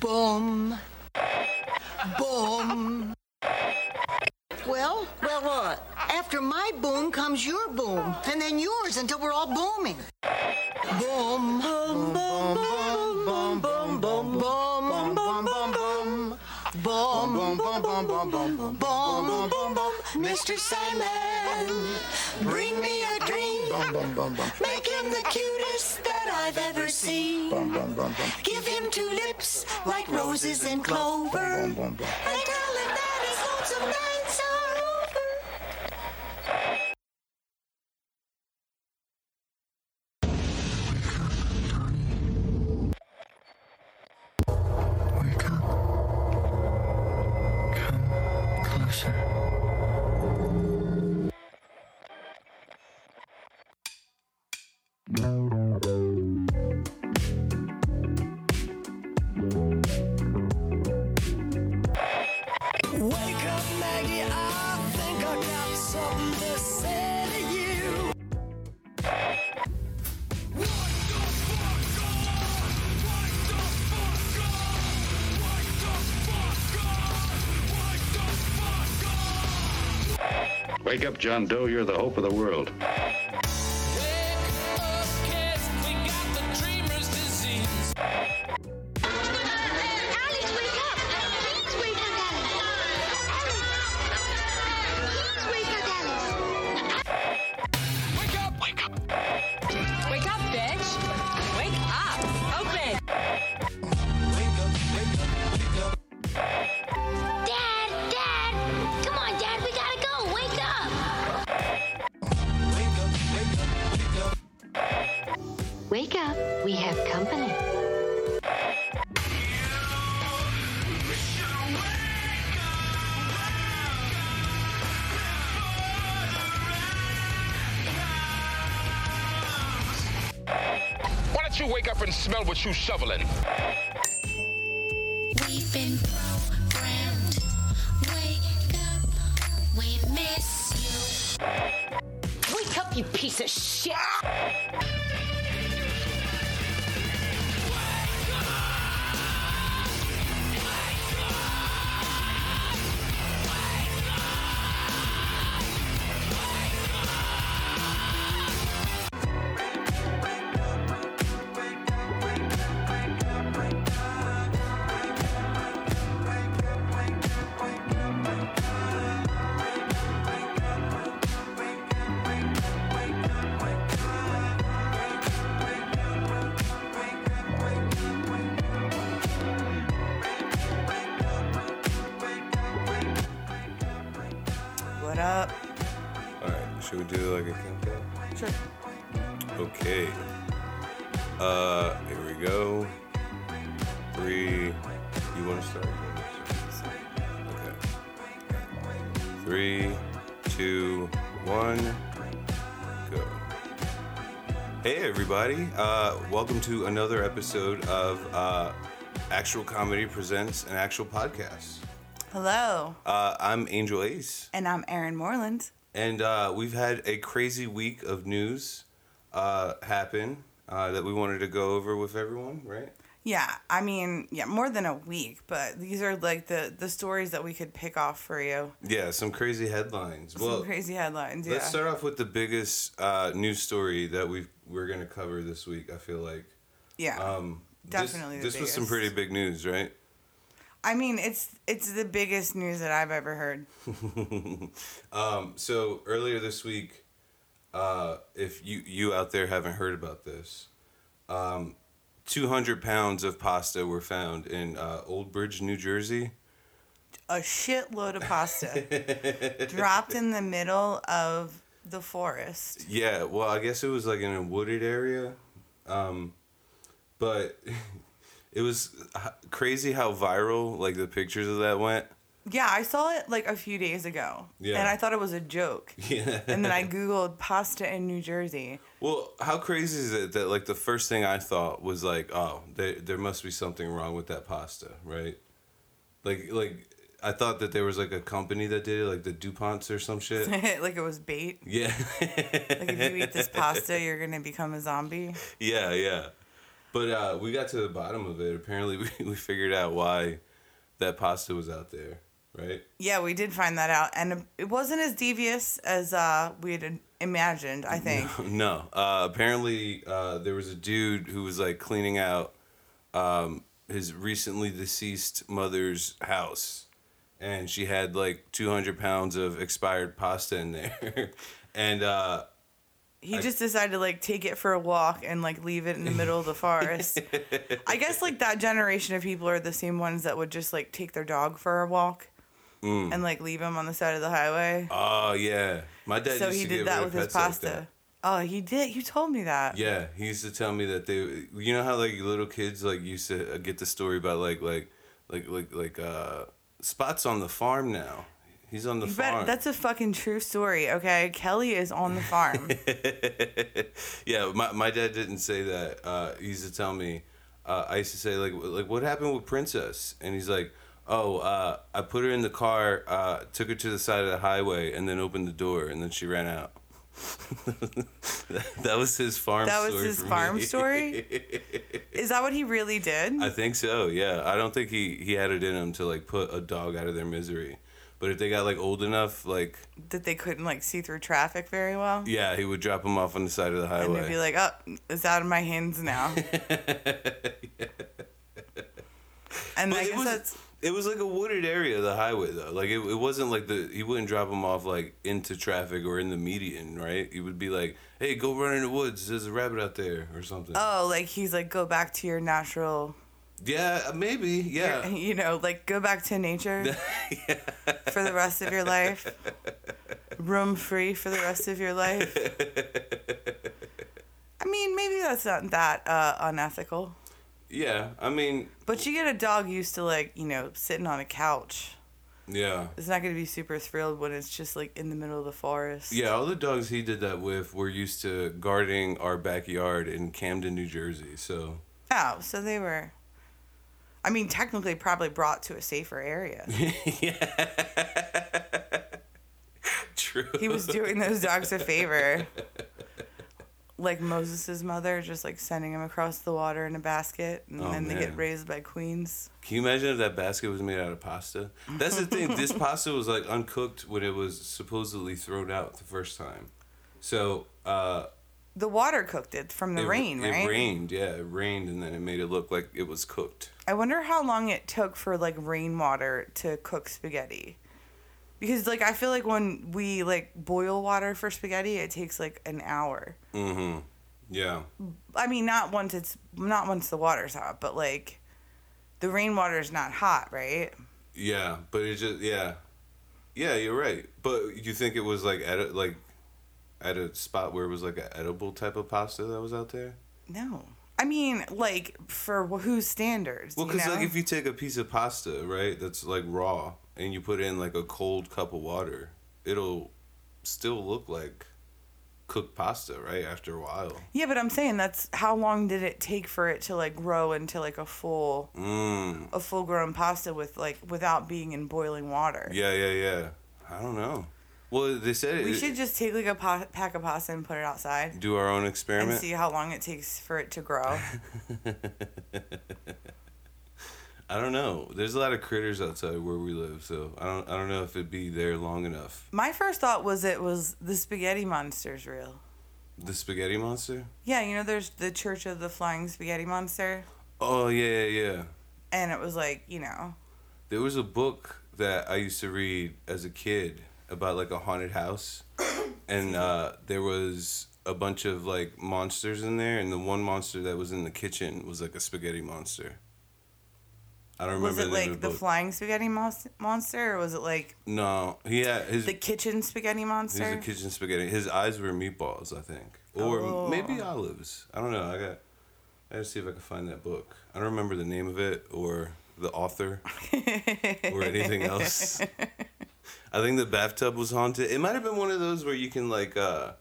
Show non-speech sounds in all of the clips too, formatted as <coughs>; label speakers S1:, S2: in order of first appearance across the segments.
S1: Boom. Boom. Well,
S2: Well, what?
S1: after my boom comes your boom, and then yours until we're all booming. Mr. Sandman, bring me a dream. Make him the cutest that I've ever seen. Give him two lips like roses and clover. And tell him that lonesome nights
S3: John Doe. You're the hope of the world. Smell what you shoveling?
S4: Should we do like?
S5: Sure.
S4: Okay. Uh, here we go. Three. You want to start? You wanna start? Okay. Three, two, one, go. Hey everybody! Uh, welcome to another episode of uh, Actual Comedy Presents an Actual Podcast.
S5: Hello.
S4: Uh, I'm Angel Ace.
S5: And I'm Aaron Moreland.
S4: And uh, we've had a crazy week of news uh, happen uh, that we wanted to go over with everyone, right?
S5: Yeah, I mean, yeah, more than a week, but these are like the the stories that we could pick off for you.
S4: Yeah, some crazy headlines.
S5: Some
S4: well,
S5: crazy headlines. Yeah.
S4: let's start off with the biggest uh, news story that we we're going to cover this week. I feel like
S5: yeah.
S4: um,
S5: Definitely the
S4: This, this was some pretty big news, right?
S5: I mean, it's it's the biggest news that I've ever heard. <laughs>
S4: Um, so earlier this week, uh, if you you out there haven't heard about this, um, 200 pounds of pasta were found in uh, Old Bridge, New Jersey.
S5: A shitload of pasta <laughs> dropped in the middle of the forest.
S4: Yeah, well, I guess it was like in a wooded area, um, but <laughs> it was crazy how viral like the pictures of that went.
S5: Yeah, I saw it like a few days ago.
S4: Yeah.
S5: And I thought it was a joke. <laughs>
S4: Yeah.
S5: And then I Googled pasta in New Jersey.
S4: Well, how crazy is it that like the first thing I thought was like, oh, there there must be something wrong with that pasta, right? Like like I thought that there was like a company that did it, like the Duponts or some shit. <laughs>
S5: like it was bait.
S4: Yeah.
S5: Like if you eat this <laughs> pasta, you're gonna become a zombie.
S4: yeah, yeah. But uh, we got to the bottom of it. Apparently, <laughs> we, we figured out why that pasta was out there, right?
S5: Yeah, we did find that out, and it wasn't as devious as uh, we had imagined. I think. <laughs>
S4: No. Uh, apparently, uh, there was a dude who was like cleaning out um, his recently deceased mother's house, and she had like 200 pounds of expired pasta in there. <laughs> and
S5: He just decided to like take it for a walk and like leave it in the middle of the forest. <laughs> I guess like that generation of people are the same ones that would just like take their dog for a walk
S4: Mm.
S5: and like leave him on the side of the highway.
S4: oh yeah, my dad
S5: so
S4: used
S5: he
S4: to
S5: did that with his
S4: pets like
S5: pasta. oh, he did. You told me that.
S4: Yeah, he used to tell me that they, you know how like little kids like used to uh, get the story about like like like like like uh spots on the farm now. He's on the
S5: You
S4: farm.
S5: bet that's a fucking true story, okay? Kelly is on the farm. <laughs>
S4: yeah, my, my dad didn't say that. Uh, he used to tell me. Uh, I used to say like like what happened with Princess, and he's like, oh, uh, I put her in the car, uh, took her to the side of the highway, and then opened the door, and then she ran out. <laughs> that was his farm. Story.
S5: That was his farm
S4: me.
S5: story? <laughs> Is that what he really did?
S4: I think so. Yeah, I don't think he he had it in him to like put a dog out of their misery. But if they got like old enough, like
S5: that they couldn't like see through traffic very well?
S4: yeah, he would drop them off on the side of the highway.
S5: And they'd be like, oh, it's out of my hands now. <laughs> and
S4: But
S5: I
S4: it
S5: guess
S4: was-
S5: that's.
S4: It was like a wooded area, of the highway though. Like it, it wasn't like the he wouldn't drop them off like into traffic or in the median, right? He would be like, "Hey, go run in the woods. There's a rabbit out there or something."
S5: Oh, like he's like, go back to your natural.
S4: Yeah, maybe. Yeah. <laughs>
S5: You know, like go back to nature <laughs> for the rest of your life. Room free for the rest of your life. I mean, maybe that's not that uh, unethical.
S4: yeah. I mean,
S5: But you get a dog used to like, you know, sitting on a couch.
S4: yeah.
S5: It's not going to be super thrilled when it's just like in the middle of the forest.
S4: Yeah, all the dogs he did that with were used to guarding our backyard in Camden, New Jersey. So
S5: Oh, so they were. I mean, technically, probably brought to a safer area. <laughs> yeah.
S4: true.
S5: He was doing those dogs a favor. Like Moses' mother, just like sending him across the water in a basket, and
S4: Oh,
S5: then they get raised by queens.
S4: Can you imagine if that basket was made out of pasta? That's the thing. this <laughs> pasta was like uncooked when it was supposedly thrown out the first time. So uh,
S5: The water cooked it from the
S4: it,
S5: rain, right?
S4: it rained, yeah, it rained, and then it made it look like it was cooked.
S5: I wonder how long it took for like rainwater to cook spaghetti. Because like I feel like when we like boil water for spaghetti, it takes like an hour.
S4: Mm-hmm. Yeah.
S5: I mean, not once it's not once the water's hot, but like the rainwater is not hot, right?
S4: Yeah, but it just yeah, yeah. You're right. But you think it was like at a, like at a spot where it was like an edible type of pasta that was out there?
S5: No. I mean, like for wh- whose standards?
S4: Well,
S5: you
S4: because
S5: know?
S4: like if you take a piece of pasta, right, that's like raw, and you put in like a cold cup of water, it'll still look like cooked pasta, right? After a while.
S5: yeah, but I'm saying that's how long did it take for it to like grow into like a full
S4: Mm.
S5: a full grown pasta with like without being in boiling water?
S4: Yeah, yeah, yeah. I don't know. Well, they said
S5: We
S4: it,
S5: should just take like a pa- pack of pasta and put it outside
S4: do our own experiment.
S5: and see how long it takes for it to grow. <laughs>
S4: I don't know. There's a lot of critters outside where we live, so I don't. I don't know if it'd be there long enough.
S5: My first thought was it was the spaghetti monster's real.
S4: The spaghetti monster.
S5: Yeah, you know, there's the Church of the Flying Spaghetti Monster,
S4: Oh yeah, yeah, yeah.
S5: and it was like, you know,
S4: There was a book that I used to read as a kid about like a haunted house, and uh, there was a bunch of like monsters in there, and the one monster that was in the kitchen was like a spaghetti monster. I don't remember.
S5: was it
S4: the
S5: like the
S4: book.
S5: flying spaghetti monster, or was it like
S4: no, he had his.
S5: the kitchen spaghetti
S4: He's
S5: monster?
S4: a kitchen spaghetti. His eyes were meatballs, I think, or
S5: Oh.
S4: maybe olives. I don't know. I got. I gotta see if I can find that book. I don't remember the name of it or the author or anything else. <laughs> I think the bathtub was haunted. It might have been one of those where you can like, uh,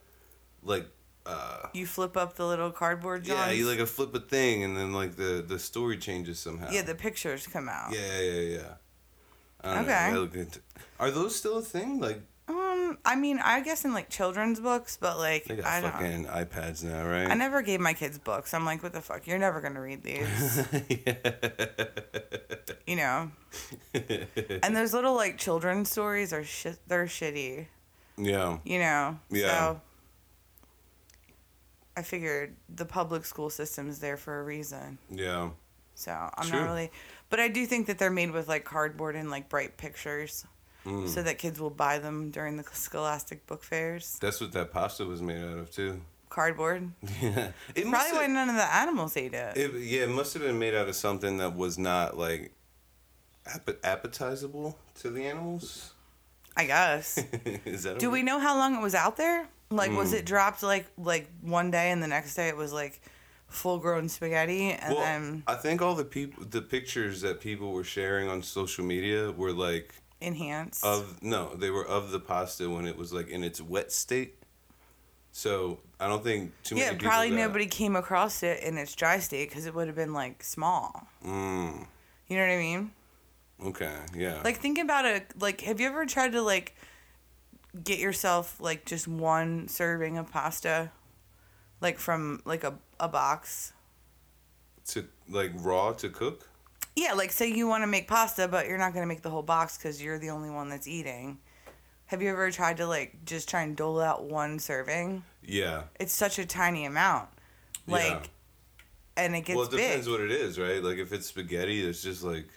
S4: like, uh,
S5: you flip up the little cardboard
S4: yeah, you like a flip a thing and then like the the story changes somehow.
S5: yeah, the pictures come out.
S4: yeah, yeah, yeah. Know.
S5: Okay.
S4: I into- Are those still a thing? Like
S5: Um, I mean, I guess in like children's books, but like
S4: they got
S5: I don't.
S4: fucking iPads now, right?
S5: I never gave my kids books. I'm like, what the fuck? You're never gonna read these. <laughs> You know. <laughs> and those little like children's stories are shit. They're shitty.
S4: yeah.
S5: You know.
S4: Yeah.
S5: So I figured the public school system's there for a reason.
S4: Yeah.
S5: So I'm
S4: True.
S5: not really, but I do think that they're made with like cardboard and like bright pictures,
S4: Mm.
S5: so that kids will buy them during the Scholastic book fairs.
S4: That's what that pasta was made out of too.
S5: Cardboard. <laughs>
S4: Yeah. It
S5: Probably why none of the animals ate it.
S4: It, yeah, it must have been made out of something that was not like app- appetizable to the animals.
S5: I guess. <laughs>
S4: Is that?
S5: Do we know how long it was out there? Like, was
S4: Mm.
S5: it dropped like like one day and the next day it was like full grown spaghetti and
S4: Well,
S5: then
S4: I think all the people, the pictures that people were sharing on social media were like
S5: enhanced?
S4: of no, they were of the pasta when it was like in its wet state. So I don't think too
S5: yeah,
S4: many people.
S5: probably nobody came across it in its dry state because it would have been like small.
S4: Mm,
S5: You know what I mean?
S4: okay, yeah.
S5: Like think about it. Like, have you ever tried to like get yourself like just one serving of pasta, like from like a a box?
S4: to like raw to cook.
S5: Yeah, like say you want to make pasta, but you're not gonna make the whole box because you're the only one that's eating. Have you ever tried to like just try and dole out one serving?
S4: Yeah.
S5: It's such a tiny amount, like,
S4: yeah.
S5: and it gets
S4: well, it
S5: big.
S4: depends what it is, right? Like if it's spaghetti, it's just like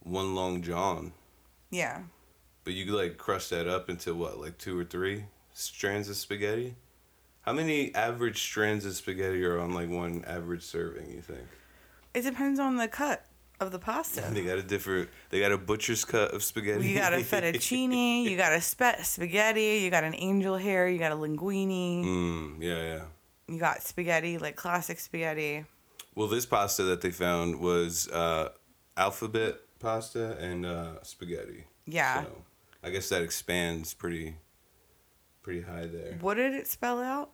S4: one long john.
S5: yeah,
S4: But you could like crush that up into what, like two or three strands of spaghetti? How many average strands of spaghetti are on like one average serving, you think?
S5: it depends on the cut of the pasta.
S4: They got a different they got a butcher's cut of spaghetti.
S5: You got a fettuccine, you <laughs> got a spe- spaghetti, you got an angel hair, you got a linguine,
S4: mm, yeah, yeah.
S5: you got spaghetti, like classic spaghetti.
S4: Well, this pasta that they found was uh, alphabet pasta and uh, spaghetti.
S5: Yeah.
S4: So I guess that expands pretty pretty high there.
S5: What did it spell out?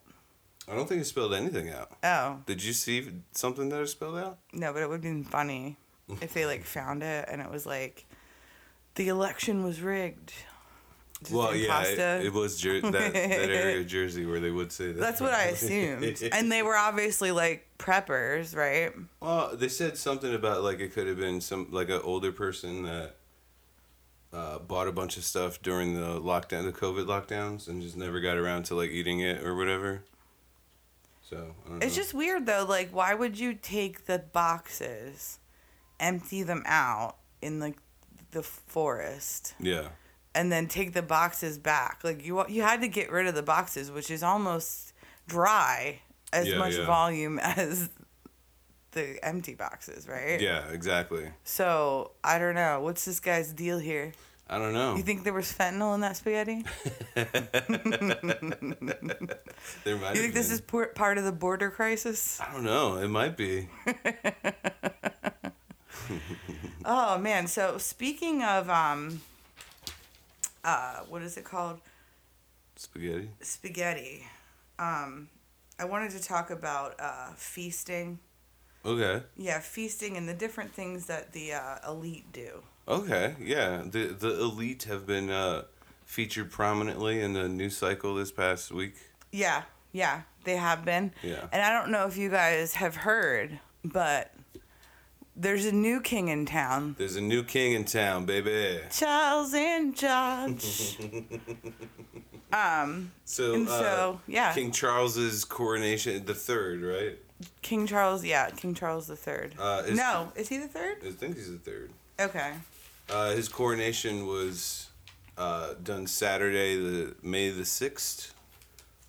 S4: I don't think it spelled anything out.
S5: Oh,
S4: Did you see something that it spelled out?
S5: no, but it would have been funny if they like found it and it was like the election was rigged. Just
S4: well, yeah, it, it was Jer- that, that area of <laughs> Jersey where they would say that.
S5: That's what I assumed. <laughs> and they were obviously like preppers, right?
S4: Well, they said something about like it could have been some like an older person that uh, bought a bunch of stuff during the lockdown, the COVID lockdowns, and just never got around to like eating it or whatever. So I don't
S5: It's
S4: know.
S5: just weird though. Like, why would you take the boxes, empty them out in like the forest,
S4: yeah,
S5: and then take the boxes back? Like, you you had to get rid of the boxes, which is almost dry as
S4: Yeah,
S5: much
S4: yeah.
S5: volume <laughs> as the empty boxes, right?
S4: yeah, exactly.
S5: So I don't know. What's this guy's deal here?
S4: I don't know.
S5: You think there was fentanyl in that spaghetti? <laughs> <laughs>
S4: there might
S5: You think this is part of the border crisis?
S4: I don't know. It might be.
S5: Oh man, so speaking of um uh what is it called?
S4: Spaghetti.
S5: Spaghetti. Um I wanted to talk about uh feasting.
S4: Okay.
S5: Yeah, feasting and the different things that the uh, elite do.
S4: Okay. Yeah. The the elite have been uh, featured prominently in the news cycle this past week.
S5: Yeah, yeah, they have been.
S4: Yeah.
S5: And I don't know if you guys have heard, but there's a new king in town.
S4: There's a new king in town, baby.
S5: Charles and George. <laughs> um,
S4: So,
S5: And
S4: uh,
S5: so, yeah.
S4: King Charles's coronation, the third, right?
S5: King Charles, yeah, King Charles the Third.
S4: Uh, is-
S5: no, is he the third?
S4: I think he's the third.
S5: Okay.
S4: Uh, his coronation was uh, done Saturday, the May the sixth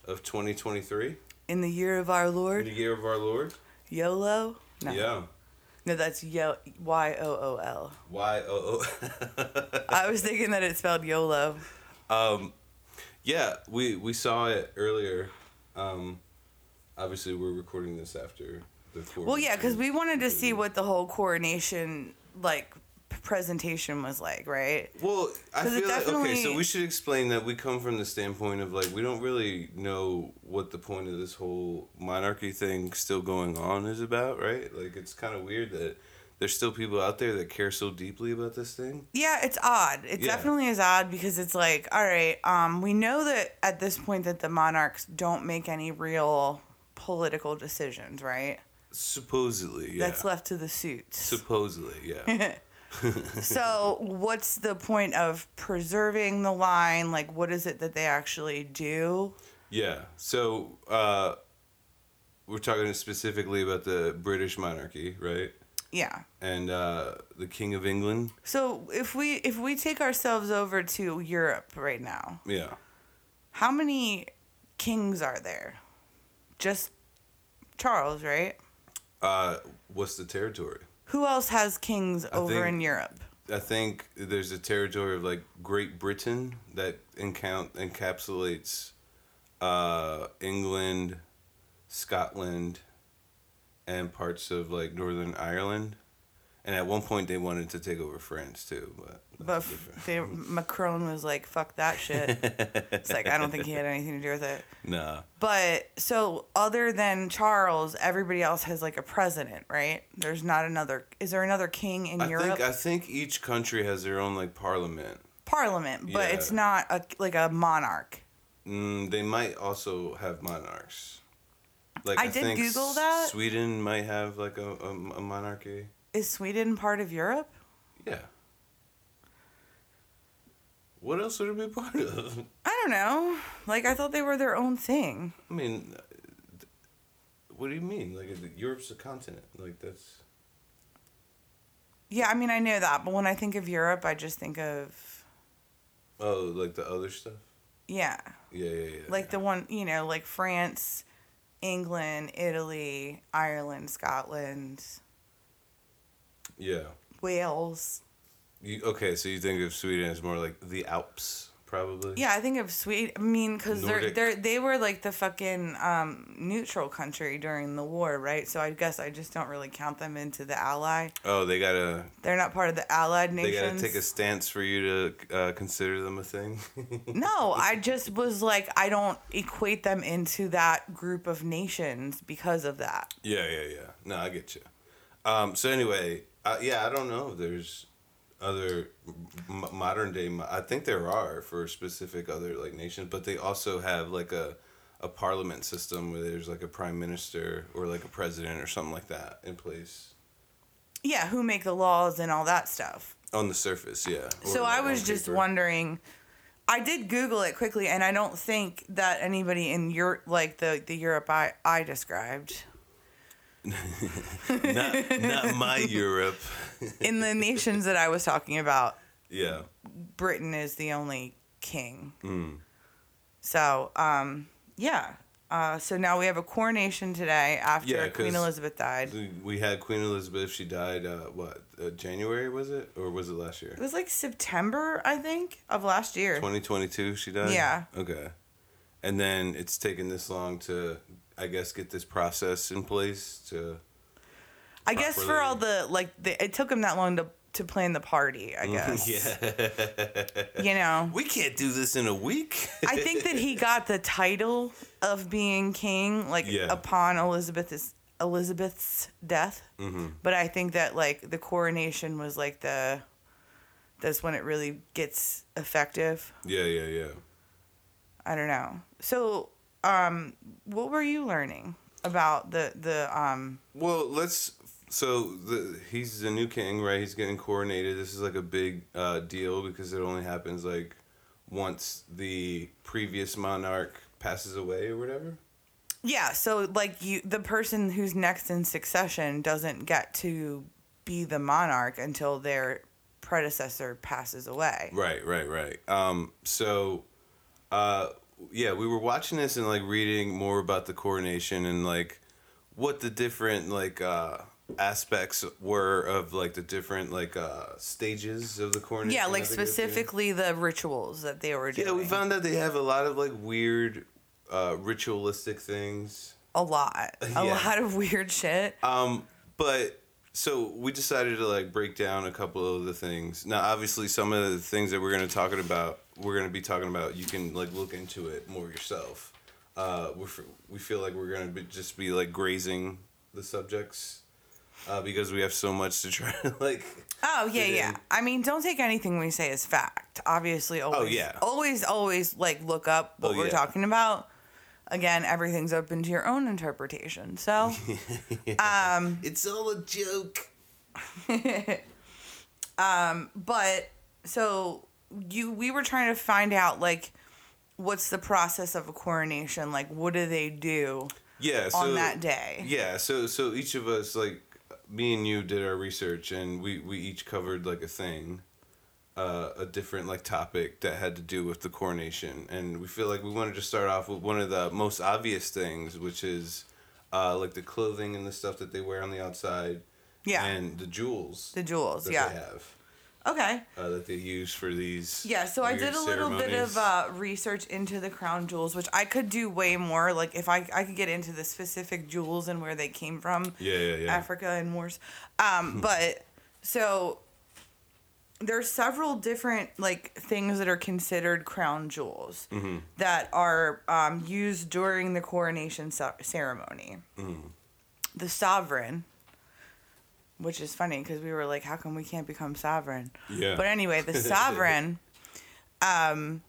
S4: of 2023,
S5: In the year of our Lord.
S4: in the year of our Lord.
S5: YOLO. No,
S4: Yeah.
S5: No, that's Yo Y O O L.
S4: Y O O.
S5: I was thinking that it spelled YOLO.
S4: Um, yeah, we we saw it earlier. Um, obviously, we're recording this after the. Coronation.
S5: Well, yeah, because we wanted to see what the whole coronation like presentation was like, right?
S4: Well, I feel like okay, so we should explain that we come from the standpoint of like we don't really know what the point of this whole monarchy thing still going on is about, right? Like it's kind of weird that there's still people out there that care so deeply about this thing.
S5: Yeah, it's odd. It
S4: Yeah.
S5: definitely is odd because it's like, all right, um, we know that at this point that the monarchs don't make any real political decisions, right?
S4: Supposedly, yeah.
S5: That's left to the suits.
S4: Supposedly, yeah. <laughs>
S5: so, what's the point of preserving the line? Like, what is it that they actually do?
S4: yeah. So, uh, we're talking specifically about the British monarchy, right?
S5: Yeah.
S4: And uh, the King of England.
S5: So, if we if we take ourselves over to Europe right now,
S4: Yeah.
S5: how many kings are there? Just Charles, right?
S4: Uh, what's the territory?
S5: Who else has kings over
S4: think-
S5: in Europe?
S4: I think there's a territory of like Great Britain that encount encapsulates uh, England, Scotland, and parts of like Northern Ireland. And at one point they wanted to take over France too, but
S5: But
S4: that's
S5: f-
S4: different.
S5: they, Macron was like, "Fuck that shit." it's like I don't think he had anything to do with it. <laughs>
S4: nah.
S5: But so other than Charles, everybody else has like a president, right? There's not another. Is there another king in
S4: I
S5: Europe?
S4: think I think each country has their own like parliament.
S5: Parliament, but
S4: Yeah.
S5: it's not a like a monarch.
S4: Mm, they might also have monarchs. Like
S5: I did
S4: think
S5: Google that.
S4: Sweden might have like a, a, a monarchy.
S5: Is Sweden part of Europe?
S4: Yeah. What else would it be part of?
S5: I don't know. Like I thought they were their own thing.
S4: I mean, uh, what do you mean? Like Europe's a continent. Like that's
S5: Yeah, I mean I know that, but when I think of Europe, I just think of
S4: oh, like the other stuff.
S5: yeah,
S4: Yeah, yeah, yeah.
S5: like the one you know, like France, England, Italy, Ireland, Scotland,
S4: yeah.
S5: Wales.
S4: You, okay, so you think of Sweden as more like the Alps, probably.
S5: Yeah, I think of Sweden. I mean, because they're they're they were like the fucking um, neutral country during the war, right? So I guess I just don't really count them into the ally.
S4: Oh, they gotta
S5: They're not part of the allied nations.
S4: they gotta take a stance for you to uh, consider them a thing. <laughs>
S5: No, I just was like, I don't equate them into that group of nations because of that.
S4: Yeah, yeah, yeah. No, I get you. Um, so anyway, uh, yeah, I don't know. There's other m- modern day. mo- I think there are for specific other like nations, but they also have like a a parliament system where there's like a prime minister or like a president or something like that in place
S5: Yeah, who make the laws and all that stuff.
S4: on the surface. Yeah.
S5: So I was just
S4: paper.
S5: wondering. I did Google it quickly, and I don't think that anybody in Europe, like the the Europe I, I described,
S4: not not my Europe. <laughs>
S5: in the nations that I was talking about,
S4: Yeah.
S5: Britain is the only king.
S4: Mm.
S5: So, um, yeah. Uh, so now we have a coronation today after
S4: Yeah,
S5: Queen Elizabeth died.
S4: We- We had Queen Elizabeth. She died. Uh, what? Uh, January was it, or was it last year?
S5: It was like September, I think, of last year.
S4: 2022 she died
S5: Yeah.
S4: okay and then it's taken this long to i guess get this process in place to
S5: I guess for all the like, the, it took him that long to to plan the party. I guess. <laughs>
S4: yeah
S5: You know.
S4: we can't do this in a week
S5: I think that he got the title of being king like
S4: Yeah.
S5: upon Elizabeth's Elizabeth's death.
S4: Mm-hmm.
S5: But I think that like the coronation was like the that's when it really gets effective.
S4: yeah yeah yeah
S5: I don't know. So, um, what were you learning about the the um?
S4: well let's so the, he's the new king right he's getting coronated this is like a big uh, deal because it only happens like once the previous monarch passes away or whatever
S5: Yeah, so like you, the person who's next in succession doesn't get to be the monarch until their predecessor passes away.
S4: Right, right, right. Um, so, uh, yeah, we were watching this and like reading more about the coronation and like what the different like uh, aspects were of like the different like uh, stages of the coronation.
S5: Yeah, like
S4: think it's in.
S5: specifically the rituals that they were doing.
S4: Yeah, we found that they have a lot of like weird uh, ritualistic things.
S5: a lot, a <laughs>
S4: Yeah.
S5: lot of weird shit.
S4: Um, but so we decided to like break down a couple of the things. Now, obviously, some of the things that we're going to talk about, we're going to be talking about. You can like look into it more yourself. Uh, we we feel like we're going to be, just be like grazing the subjects. uh, because we have so much to <laughs> try to like.
S5: Oh yeah, yeah.
S4: in.
S5: I mean, don't take anything we say as fact. Obviously, always,
S4: Oh, yeah.
S5: always, always like look up what
S4: Oh,
S5: we're
S4: yeah.
S5: talking about. Again, everything's open to your own interpretation. So, <laughs> um,
S4: It's all a joke. <laughs>
S5: but so you, we were trying to find out like, what's the process of a coronation? Like, what do they do
S4: Yeah. So,
S5: on that day?
S4: Yeah. So so each of us like me and you did our research and we we each covered like a thing. Uh, a different like topic that had to do with the coronation, and we feel like we wanted to start off with one of the most obvious things, which is uh, like the clothing and the stuff that they wear on the outside,
S5: Yeah,
S4: and the jewels
S5: the jewels.
S4: that
S5: Yeah.
S4: they have.
S5: Okay.
S4: uh, that they use for these.
S5: Yeah, so I did a little bit of uh, research into the crown jewels, which I could do way more. Like if I I could get into the specific jewels and where they came from,
S4: Yeah, yeah, yeah.
S5: Africa and wars. Um, <laughs> but so there's several different like things that are considered crown jewels
S4: Mm-hmm.
S5: that are um, used during the coronation ce- ceremony.
S4: Mm-hmm.
S5: The sovereign, which is funny because we were like, how come we can't become sovereign?
S4: Yeah.
S5: But anyway, the <laughs> sovereign um,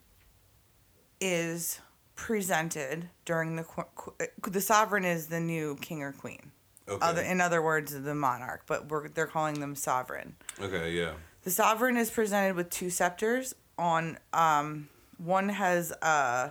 S5: is presented during the qu- the sovereign is the new king or queen.
S4: Okay.
S5: Other, in other words, the monarch, but we're, they're calling them sovereign.
S4: okay. Yeah.
S5: The sovereign is presented with two scepters. On um, one has a,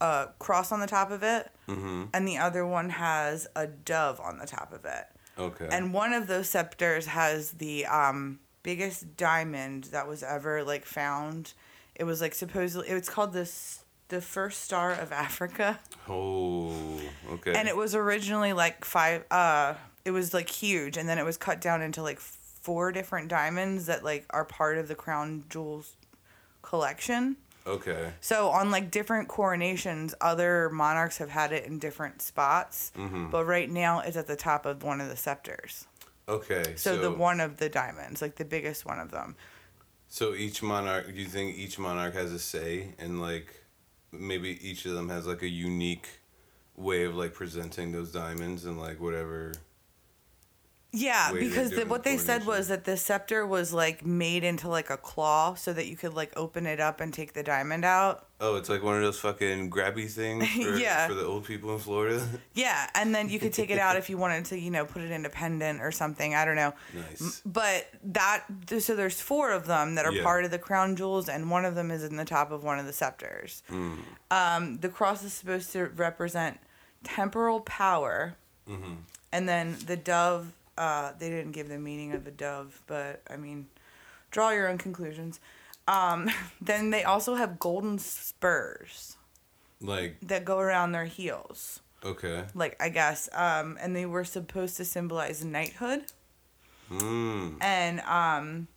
S5: a cross on the top of it,
S4: Mm-hmm.
S5: and the other one has a dove on the top of it.
S4: Okay.
S5: And one of those scepters has the um, biggest diamond that was ever like found. It was like supposedly it was called this the first star of Africa,
S4: oh. Okay.
S5: and it was originally like five. Uh, it was like huge, and then it was cut down into like four different diamonds that like are part of the crown jewels collection.
S4: okay.
S5: So on like different coronations, other monarchs have had it in different spots,
S4: Mm-hmm.
S5: but right now it's at the top of one of the scepters.
S4: Okay.
S5: So, the one of the diamonds, like the biggest one of them.
S4: So each monarch, you think each monarch has a say, and like maybe each of them has like a unique way of like presenting those diamonds and like whatever.
S5: Yeah,
S4: way
S5: because the, what they said was that the scepter was like made into like a claw so that you could like open it up and take the diamond out.
S4: Oh, it's like one of those fucking grabby things <laughs> for,
S5: Yeah.
S4: for the old people in Florida. <laughs>
S5: Yeah, and then you could take it out if you <laughs> wanted to, you know, put it in a pendant or something. I don't know.
S4: nice.
S5: But that so there's four of them that are
S4: Yeah.
S5: part of the crown jewels, and one of them is in the top of one of the scepters.
S4: Mm.
S5: Um, the cross is supposed to represent temporal power,
S4: Mm-hmm.
S5: and then the dove. Uh, they didn't give the meaning of the dove, but I mean, draw your own conclusions. Um, <laughs> then they also have golden spurs
S4: Like
S5: that go around their heels.
S4: okay.
S5: Like I guess, um, and they were supposed to symbolize knighthood
S4: Mm.
S5: and um,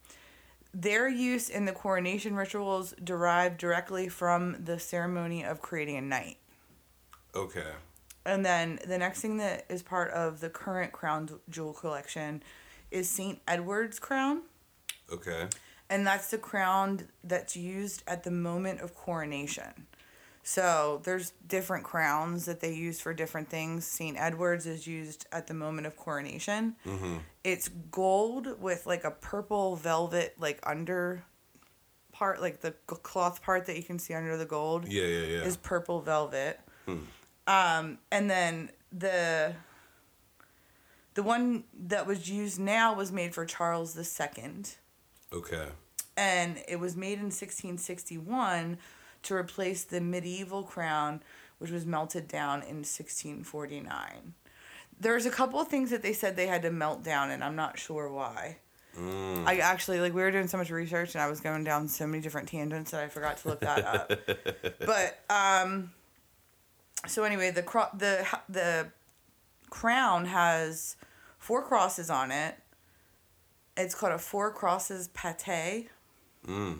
S5: their use in the coronation rituals derived directly from the ceremony of creating a knight.
S4: Okay.
S5: And then the next thing that is part of the current crown jewel collection is St. Edward's crown.
S4: Okay.
S5: And that's the crown that's used at the moment of coronation. So there's different crowns that they use for different things. St. Edward's is used at the moment of coronation.
S4: Mm-hmm.
S5: It's gold with like a purple velvet like under part, like the cloth part that you can see under the gold
S4: Yeah, yeah, yeah.
S5: is purple velvet.
S4: Hmm.
S5: Um, and then the the one that was used now was made for Charles II,
S4: okay.
S5: and it was made in 1661 to replace the medieval crown, which was melted down in 1649. There's a couple of things that they said they had to melt down, and I'm not sure why.
S4: Mm.
S5: I actually like we were doing so much research and I was going down so many different tangents that I forgot to look that up. <laughs> but um, so anyway, the cro- the the crown has four crosses on it. It's called a four crosses pattée.
S4: Mm.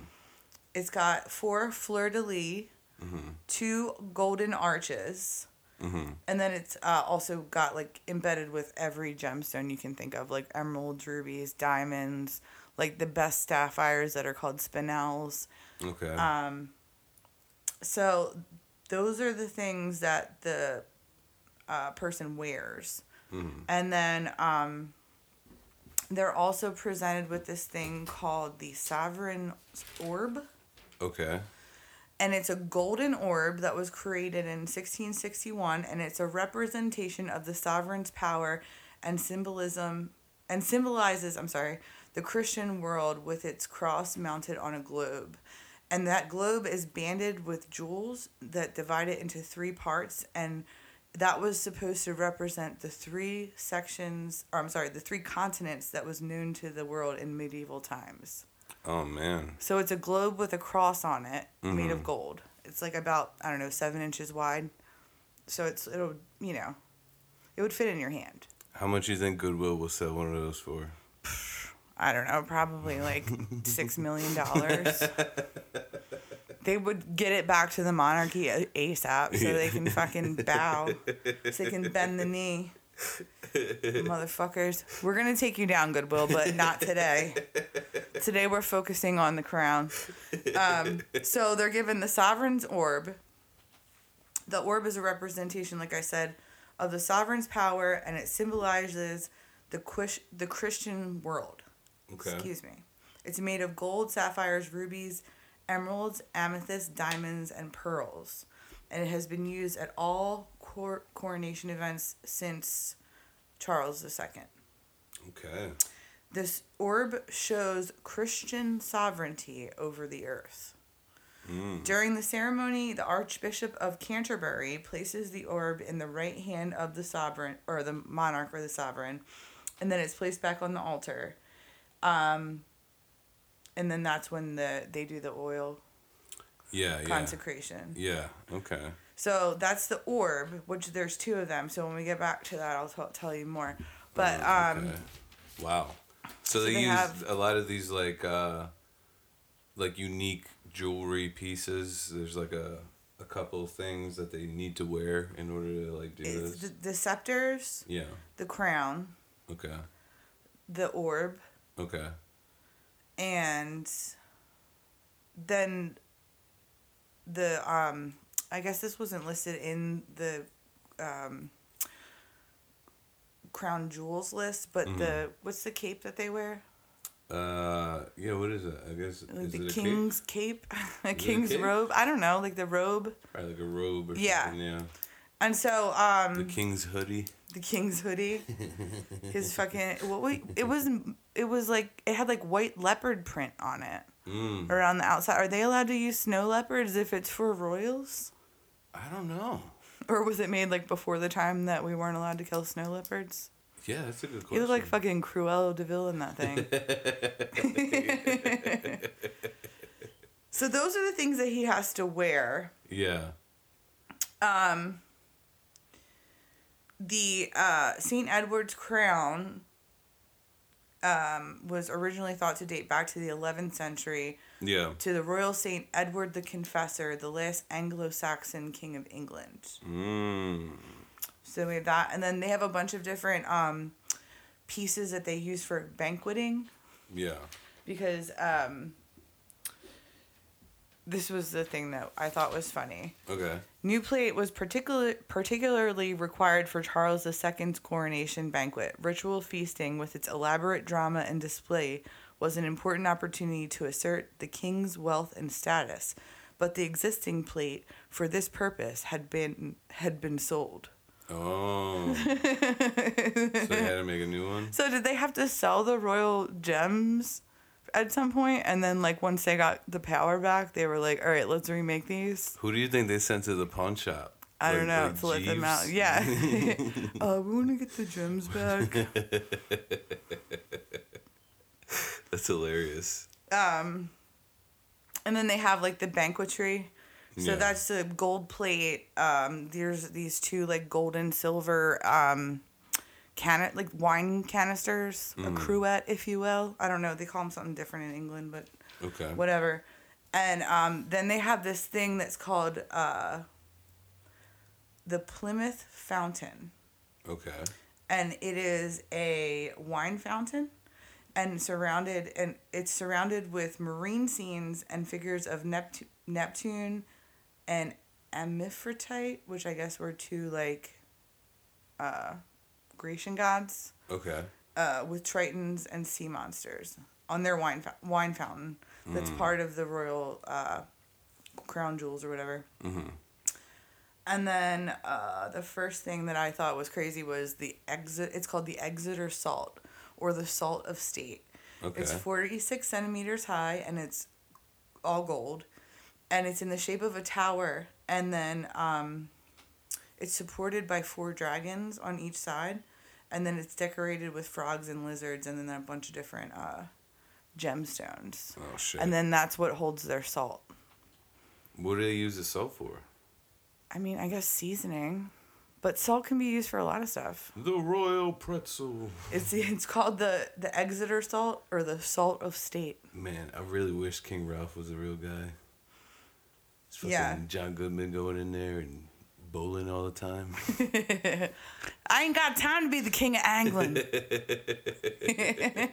S5: It's got four fleur de lis,
S4: Mm-hmm.
S5: two golden arches,
S4: Mm-hmm.
S5: and then it's uh, also got like embedded with every gemstone you can think of, like emeralds, rubies, diamonds, like the best sapphires that are called spinels.
S4: Okay.
S5: Um, so those are the things that the uh, person wears.
S4: Mhm.
S5: And then um, they're also presented with this thing called the Sovereign Orb.
S4: Okay.
S5: and it's a golden orb that was created in 1661 and it's a representation of the sovereign's power and symbolism and symbolizes i'm sorry the christian world with its cross mounted on a globe and that globe is banded with jewels that divide it into three parts and that was supposed to represent the three sections or i'm sorry the three continents that was known to the world in medieval times
S4: Oh man.
S5: so it's a globe with a cross on it, made of mm-hmm. gold. It's like about I don't know seven inches wide. So it's it'll you know, it would fit in your hand.
S4: How much do you think Goodwill will sell one of those for?
S5: I don't know, probably like six million dollars. <laughs> They would get it back to the monarchy ASAP so they can fucking <laughs> bow, so they can bend the knee. Motherfuckers, we're gonna take you down, Goodwill, but not today. Today we're focusing on the crown. Um, so they're given the sovereign's orb. The orb is a representation, like I said, of the sovereign's power, and it symbolizes the quish- the Christian world.
S4: Okay.
S5: Excuse me. It's made of gold, sapphires, rubies, emeralds, amethyst, diamonds, and pearls. And it has been used at all cor- coronation events since Charles II.
S4: Okay.
S5: This orb shows Christian sovereignty over the earth. Mm. During the ceremony, the Archbishop of Canterbury places the orb in the right hand of the sovereign, or the monarch, or the sovereign, and then it's placed back on the altar. Um, and then that's when the they do the oil
S4: Yeah. Yeah.
S5: consecration.
S4: Yeah. Okay.
S5: So that's the orb, which there's two of them. So when we get back to that, I'll t- tell you more. But um,
S4: Okay. Wow. So, they,
S5: they
S4: use
S5: have-
S4: a lot of these like uh like unique jewelry pieces. There's like a a couple of things that they need to wear in order to like do this.
S5: the, the scepters,
S4: yeah.
S5: the crown,
S4: Okay.
S5: the orb,
S4: Okay.
S5: and then the um I guess this wasn't listed in the um crown jewels list, but
S4: Mm-hmm.
S5: the what's the cape that they wear?
S4: Uh yeah, what is it? I guess
S5: Like
S4: is
S5: the
S4: it a
S5: king's cape, <laughs> a
S4: a
S5: king's
S4: cape?
S5: robe. I don't know, like the robe.
S4: cape? Probably like a robe or
S5: Yeah.
S4: something, yeah.
S5: And so um
S4: The king's hoodie.
S5: The king's hoodie <laughs> his fucking what we it was it was like it had like white leopard print on it
S4: Mm.
S5: around the outside are they allowed to use snow leopards if it's for royals
S4: I don't know.
S5: or was it made like before the time that we weren't allowed to kill snow leopards
S4: Yeah, that's a good question.
S5: he looked like fucking cruella de vil in that thing <laughs> <laughs> so those are the things that he has to wear
S4: Yeah.
S5: The uh, St. Edward's crown um, was originally thought to date back to the 11th century
S4: Yeah.
S5: to the royal St. Edward the Confessor, the last Anglo Saxon king of England.
S4: Mm.
S5: So we have that. And then they have a bunch of different um, pieces that they use for banqueting
S4: Yeah.
S5: because um, this was the thing that I thought was funny.
S4: Okay.
S5: New plate was particular, particularly required for Charles II's coronation banquet. Ritual feasting, with its elaborate drama and display, was an important opportunity to assert the king's wealth and status, but the existing plate for this purpose had been had been sold.
S4: Oh. <laughs> so they had to make a new one?
S5: So did they have to sell the royal gems at some? And then like once they got the power back, they were like, "All right, let's remake these."
S4: Who do you think they sent to the pawn shop?
S5: I don't know
S4: like
S5: to let them out. Yeah. <laughs> <laughs> uh, we want to get the gems back. <laughs>
S4: That's hilarious.
S5: and then they have like the banquetry. So
S4: Yeah.
S5: that's the gold plate. Um, there's these two like gold and silver um, can like wine canisters,
S4: Mm.
S5: a cruet, if you will. I don't know. They call them something different in England, but
S4: Okay.
S5: whatever. And um, then they have this thing that's called uh, the Plymouth Fountain.
S4: Okay.
S5: and it is a wine fountain and surrounded and it's surrounded with marine scenes and figures of Nept- Neptune and Amphitrite, which I guess were two like uh Grecian gods.
S4: Okay.
S5: uh, with tritons and sea monsters on their wine fou- wine fountain. That's part of the royal uh, crown jewels or whatever. And then uh, the first thing that I thought was crazy was the exit. It's called the Exeter Salt, or the Salt of State.
S4: Okay.
S5: It's 46 centimeters high, and it's all gold, and it's in the shape of a tower. And then um, it's supported by four dragons on each side, and then it's decorated with frogs and lizards, and then a bunch of different uh, gemstones.
S4: Oh shit.
S5: And then that's what holds their salt.
S4: what do they use the salt for?
S5: I mean, I guess seasoning, but salt can be used for a lot of stuff.
S4: The royal pretzel.
S5: It's it's called the the Exeter salt or the salt of state.
S4: Man, I really wish King Ralph was a real guy. It's fucking
S5: Yeah.
S4: John Goodman going in there and bowling all the time. <laughs>
S5: I ain't got time to be the king of England. <laughs>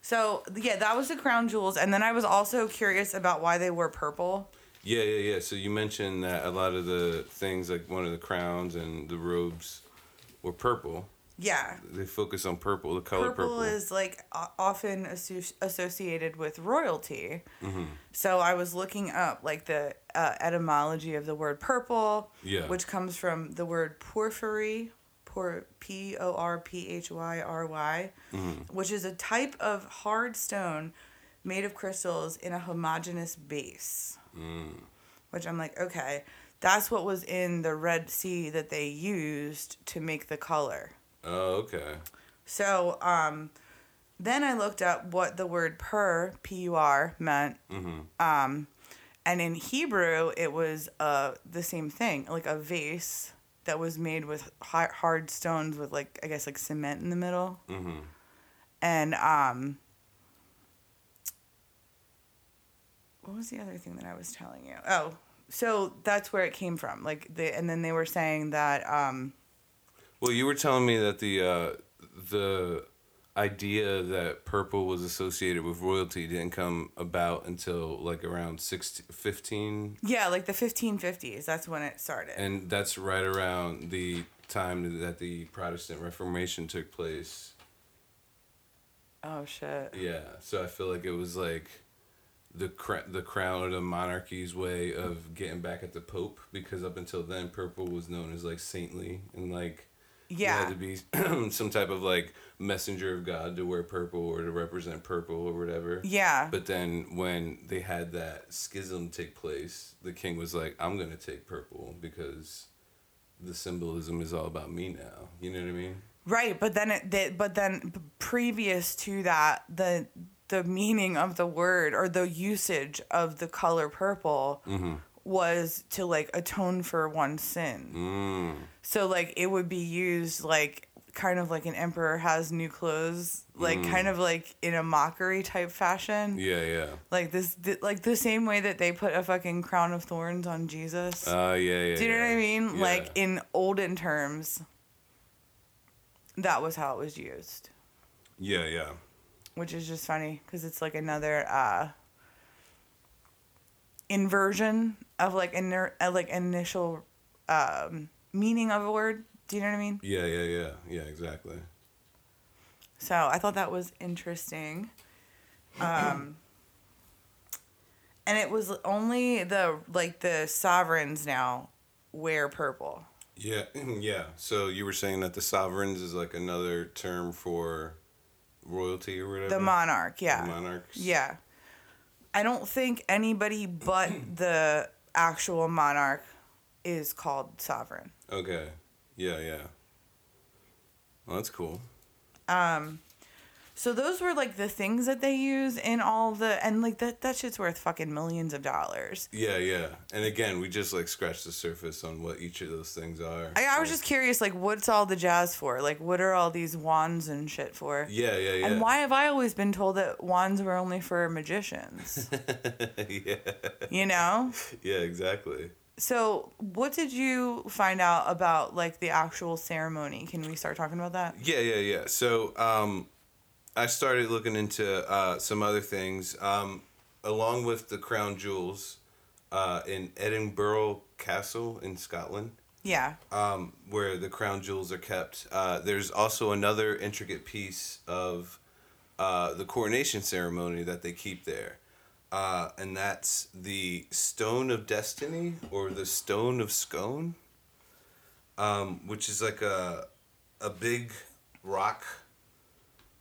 S5: so yeah, that was the crown jewels, and then I was also curious about why they were purple.
S4: yeah, yeah, yeah. So you mentioned that a lot of the things, like one of the crowns and the robes, were purple.
S5: Yeah,
S4: They focus on purple, the color
S5: purple,
S4: purple.
S5: is like often asso- associated with royalty. Mm-hmm. So I was looking up like the uh, etymology of the word purple,
S4: Yeah.
S5: which comes from the word porphyry, por- P O R P H Y R Y, mm-hmm. which is a type of hard stone made of crystals in a homogeneous base. Mm. Which I'm like, okay, that's what was in the Red Sea that they used to make the color.
S4: Oh, okay.
S5: So um, then I looked up what the word pur, P U R, meant. Um, and in Hebrew, it was uh, the same thing, like a vase that was made with hard stones with, like, I guess, like cement in the middle.
S4: Mm-hmm.
S5: And um, what was the other thing that I was telling you? Oh, so that's where it came from. Like, the, and then they were saying that. Um,
S4: Well, you were telling me that the uh, the idea that purple was associated with royalty didn't come about until like around 16, 15
S5: yeah, like the 1550s. That's when it started.
S4: and that's right around the time that the Protestant Reformation took place.
S5: Oh shit.
S4: Yeah, so I feel like it was like the cra- the crown of the monarchy's way of getting back at the Pope because up until then, purple was known as like saintly and like you
S5: Yeah.
S4: had to be <clears throat> some type of like messenger of God to wear purple or to represent purple or whatever.
S5: Yeah.
S4: But then when they had that schism take place, the king was like, "I'm gonna take purple because the symbolism is all about me now." You know what I mean?
S5: Right, but then it did, but then previous to that, the the meaning of the word or the usage of the color purple mm-hmm. Was to like atone for one sin.
S4: Mm.
S5: So like it would be used like kind of like an emperor has new clothes, like kind of like in a mockery type fashion.
S4: Yeah, yeah.
S5: Like this, th- like the same way that they put a fucking crown of thorns on Jesus.
S4: Uh, yeah, yeah.
S5: Do you know what I mean?
S4: Yeah.
S5: Like in olden terms, that was how it was used,
S4: Yeah, yeah.
S5: which is just funny because it's like another uh, inversion of like inner uh, like initial um, meaning of a word. Do you know what I mean?
S4: Yeah, yeah, yeah. Yeah, exactly.
S5: So I thought that was interesting. Um, and it was only the like the sovereigns now wear purple.
S4: Yeah, <clears throat> yeah. So you were saying that the sovereigns is like another term for royalty or whatever?
S5: The monarch, yeah.
S4: The monarchs?
S5: Yeah. I don't think anybody but <clears throat> the actual monarch is called sovereign.
S4: Okay. Yeah, yeah. Well, that's cool.
S5: Um, So those were like the things that they use in all the and like that that shit's worth fucking millions of dollars.
S4: Yeah, yeah. And again, we just like scratched the surface on what each of those things are.
S5: I, I was just curious, like, what's all the jazz for? Like, what are all these wands and shit for?
S4: Yeah, yeah, yeah.
S5: And why have I always been told that wands were only for magicians? <laughs>
S4: yeah.
S5: you know?
S4: Yeah, exactly.
S5: So, what did you find out about like the actual ceremony? Can we start talking about that?
S4: Yeah, yeah, yeah. So, um, I started looking into uh, some other things, um, along with the crown jewels, uh, in Edinburgh Castle in Scotland.
S5: Yeah.
S4: um, where the crown jewels are kept. Uh, there's also another intricate piece of uh, the coronation ceremony that they keep there. Uh, and that's the Stone of Destiny or the Stone of Scone, um, which is like a, a big rock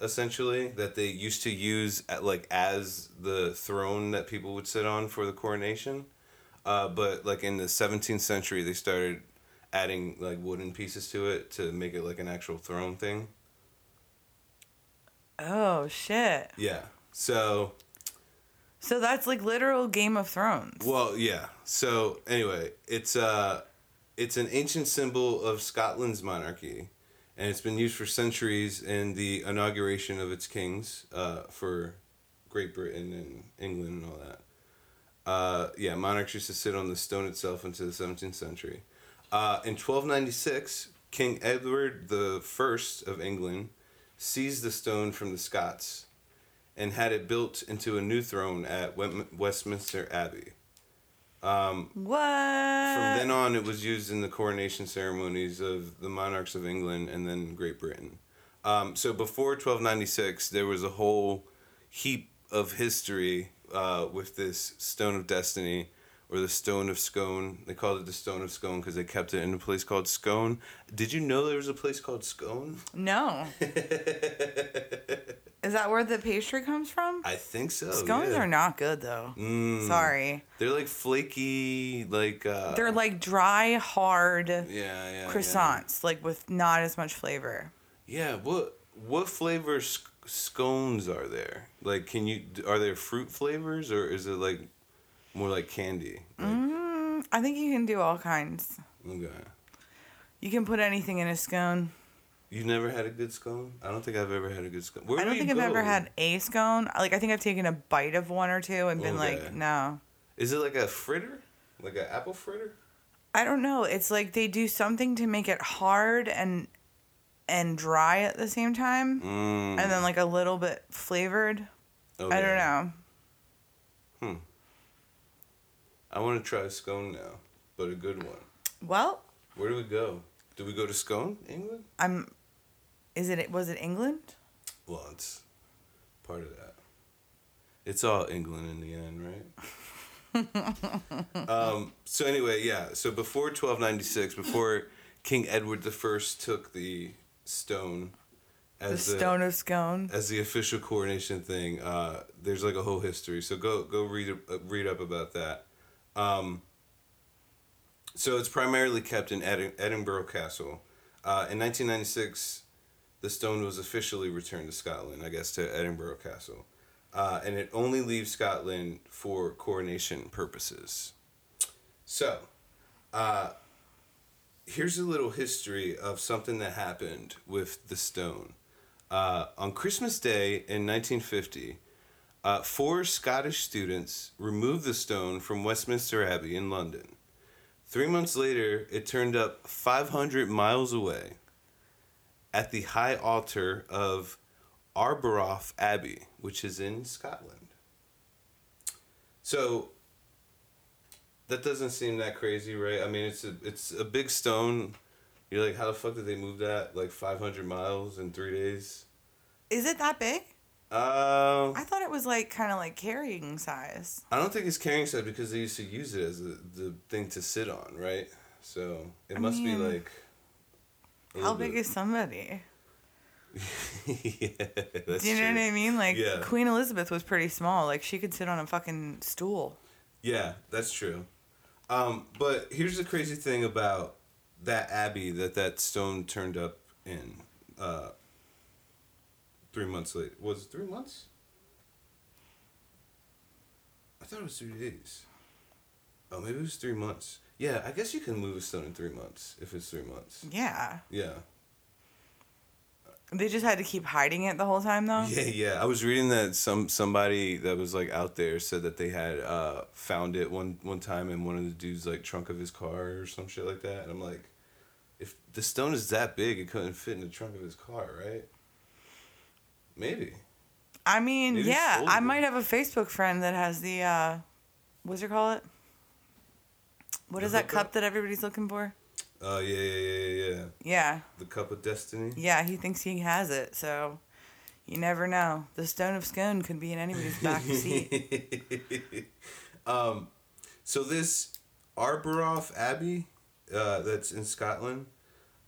S4: essentially that they used to use at, like as the throne that people would sit on for the coronation. Uh, but like in the 17th century, they started adding like wooden pieces to it to make it like an actual throne thing.
S5: Oh shit.
S4: Yeah. So
S5: So that's like literal Game of Thrones.
S4: well, yeah. So anyway, it's uh it's an ancient symbol of Scotland's monarchy, and it's been used for centuries in the inauguration of its kings uh, for Great Britain and England and all that. Uh, yeah, monarchs used to sit on the stone itself into the 17th century. Uh, in 1296, King Edward the First of England seized the stone from the Scots and had it built into a new throne at Westminster Abbey.
S5: What?
S4: From then on, it was used in the coronation ceremonies of the monarchs of England and then Great Britain. Um, so before 1296, there was a whole heap of history uh, with this Stone of Destiny or the Stone of Scone. They called it the Stone of Scone because they kept it in a place called Scone. Did you know there was a place called Scone?
S5: no. <laughs> Is that where the pastry comes from?
S4: I think so.
S5: Scones
S4: yeah.
S5: are not good though.
S4: Mm.
S5: Sorry.
S4: They're like flaky, like. Uh,
S5: They're like dry, hard
S4: yeah, yeah, yeah.
S5: croissants, like with not as much flavor.
S4: Yeah, what what flavor sc- scones are there? Like, can you are there fruit flavors or is it like more like candy? Like,
S5: Mm, I think you can do all kinds.
S4: Okay.
S5: You can put anything in a scone.
S4: You've never had a good scone? I don't think I've ever had a good scone. Where
S5: I
S4: do
S5: don't
S4: you
S5: think I've ever had a scone. Like I think I've taken a bite of one or two and been
S4: Okay.
S5: like, no.
S4: Is it like a fritter? Like an apple fritter?
S5: I don't know. It's like they do something to make it hard and and dry at the same time,
S4: Mm,
S5: and then like a little bit flavored. I don't know.
S4: I want to try a scone now, but a good one.
S5: Well,
S4: Where do we go? Do we go to Scone, England?
S5: I'm. Is it? Was it England?
S4: Well, it's part of that. It's all England in the end, right? <laughs> um, so anyway, yeah. So before 1296, before King Edward the First took the stone as
S5: The
S4: as
S5: stone of scone.
S4: as the official coronation thing, uh, there's like a whole history. So go go read uh, read up about that. Um, so it's primarily kept in Edi- Edinburgh Castle. Uh, in 1996, the stone was officially returned to Scotland, I guess to Edinburgh Castle, uh, and it only leaves Scotland for coronation purposes. So, uh, here's a little history of something that happened with the stone. Uh, on Christmas Day in 1950, uh, four Scottish students removed the stone from Westminster Abbey in London. Three months later, it turned up 500 miles away at the high altar of Arbroath Abbey, which is in Scotland. So that doesn't seem that crazy, right? I mean, it's a it's a big stone. You're like, how the fuck did they move that like 500 miles in three days?
S5: Is it that big?
S4: Uh,
S5: I thought it was like kind of like carrying size.
S4: I don't think it's carrying size because they used to use it as the, the thing to sit on, right? So it
S5: I
S4: must be like.
S5: How big
S4: bit-
S5: is somebody? <laughs>
S4: yeah, that's
S5: Do you know
S4: true.
S5: what I mean? Like
S4: Yeah.
S5: Queen Elizabeth was pretty small. Like she could sit on a fucking stool.
S4: Yeah, that's true. Um, but here's the crazy thing about that abbey that that stone turned up in. Uh, three months late. Was it three months? I thought it was three days. Oh, maybe it was three months. Yeah, I guess you can move a stone in three months if it's three months.
S5: Yeah.
S4: Yeah.
S5: They just had to keep hiding it the whole time though.
S4: Yeah, yeah. I was reading that some somebody that was like out there said that they had uh, found it one one time in one of the dudes like trunk of his car or some shit like that, and I'm like, if the stone is that big, it couldn't fit in the trunk of his car, right? Maybe.
S5: I mean,
S4: Maybe
S5: yeah, I might have a Facebook friend that has the uh what's it call it? What
S4: The
S5: is that cup that everybody's looking for?
S4: Oh yeah, yeah, yeah, yeah, yeah.
S5: Yeah.
S4: The cup of destiny.
S5: Yeah, he thinks he has it, so you never know. The stone of scone could be in anybody's <laughs> back seat. <laughs>
S4: um, so this Arbroath Abbey, uh, that's in Scotland,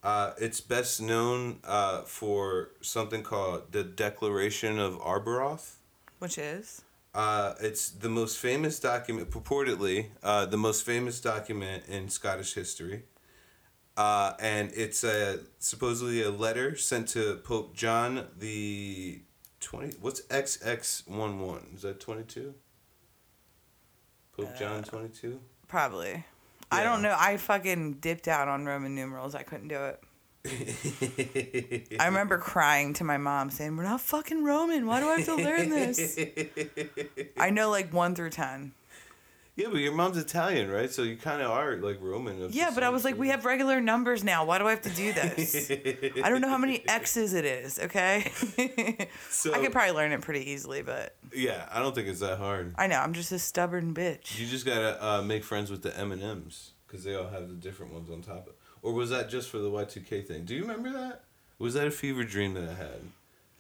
S4: uh, it's best known uh, for something called the Declaration of Arbroath.
S5: Which is?
S4: Uh, it's the most famous document, purportedly, uh, the most famous document in Scottish history. Uh, and it's a, supposedly a letter sent to Pope John the 20. What's XX11? Is that 22? Pope John 22?
S5: Probably. I don't know. I fucking dipped out on Roman numerals. I couldn't do it. <laughs> I remember crying to my mom saying, We're not fucking Roman. Why do I have to learn this? <laughs> I know like one through 10.
S4: Yeah, but your mom's Italian, right? So you kind of are like Roman.
S5: Yeah, but I was like, we have regular numbers now. Why do I have to do this? I don't know how many <laughs> X's it is, okay? <laughs>
S4: So,
S5: I could probably learn it pretty easily, but
S4: yeah, I don't think it's that hard.
S5: I know, I'm just a stubborn bitch.
S4: You just gotta uh, make friends with the M and M's because they all have the different ones on top of. Or was that just for the Y two K thing? Do you remember that? Was that a fever dream that I had?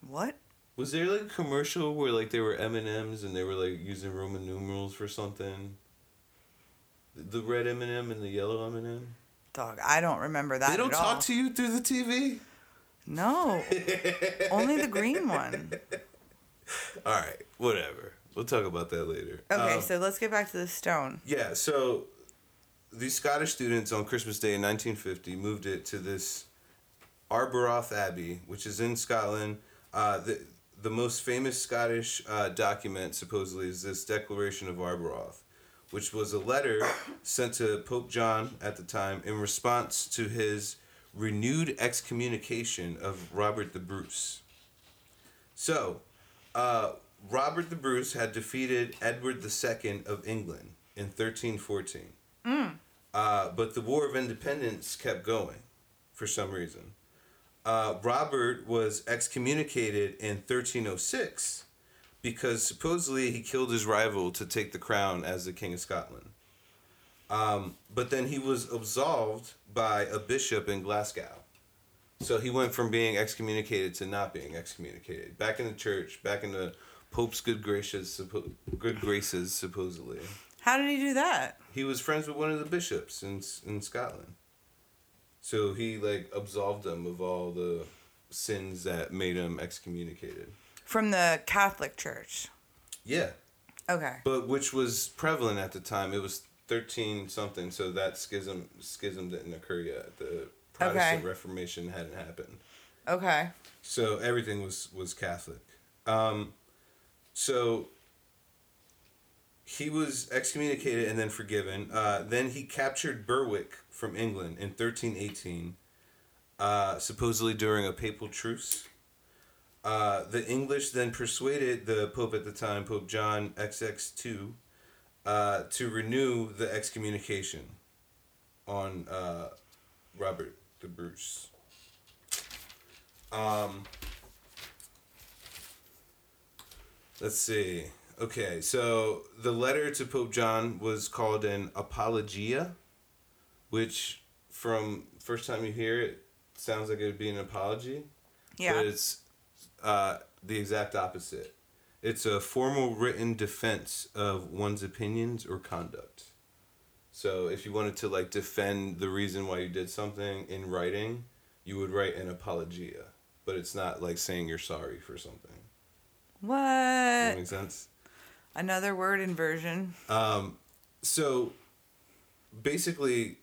S5: What?
S4: Was there like a commercial where like they were M and M's and they were like using Roman numerals for something? The red M and m and the yellow M and m
S5: Dog, I don't remember that
S4: They don't talk
S5: all.
S4: to you through the TV.
S5: No. <laughs> Only the green one.
S4: All right, whatever. We'll talk about that later.
S5: Okay,
S4: Um,
S5: so let's get back to the stone.
S4: Yeah, so these Scottish students on Christmas Day in 1950 moved it to this Arbroath Abbey, which is in Scotland. Uh, the, the most famous Scottish uh, document, supposedly, is this Declaration of Arbroath, which was a letter sent to Pope John at the time in response to his renewed excommunication of Robert the Bruce. So, uh, Robert the Bruce had defeated Edward II of England in 1314. Uh, but the War of Independence kept going for some reason. Uh, Robert was excommunicated in 1306 because supposedly he killed his rival to take the crown as the King of Scotland. Um, but then he was absolved by a bishop in Glasgow. So he went from being excommunicated to not being excommunicated. Back in the church, back in the Pope's good graces, good graces supposedly.
S5: How did he do that?
S4: He was friends with one of the bishops in in Scotland. So he like absolved him of all the sins that made him excommunicated.
S5: From the Catholic Church.
S4: Yeah,
S5: Okay.
S4: but which was prevalent at the time. It was thirteen something, so that schism schism didn't occur yet. The Protestant
S5: Okay.
S4: Reformation hadn't happened.
S5: Okay.
S4: So everything was was Catholic. Um, so he was excommunicated and then forgiven. Uh, then he captured Berwick from England in 1318, uh, supposedly during a papal truce. Uh, the English then persuaded the Pope at the time, Pope John XX2, uh, to renew the excommunication on uh, Robert the Bruce. Um, let's see. Okay, so the letter to Pope John was called an apologia, which, from first time you hear it, sounds like it would be an apology.
S5: Yeah.
S4: But it's uh, the exact opposite. It's a formal written defense of one's opinions or conduct. So if you wanted to like defend the reason why you did something in writing, you would write an apologia. But it's not like saying you're sorry for something. Does that
S5: What?
S4: make sense?
S5: Another word inversion.
S4: Um, so basically,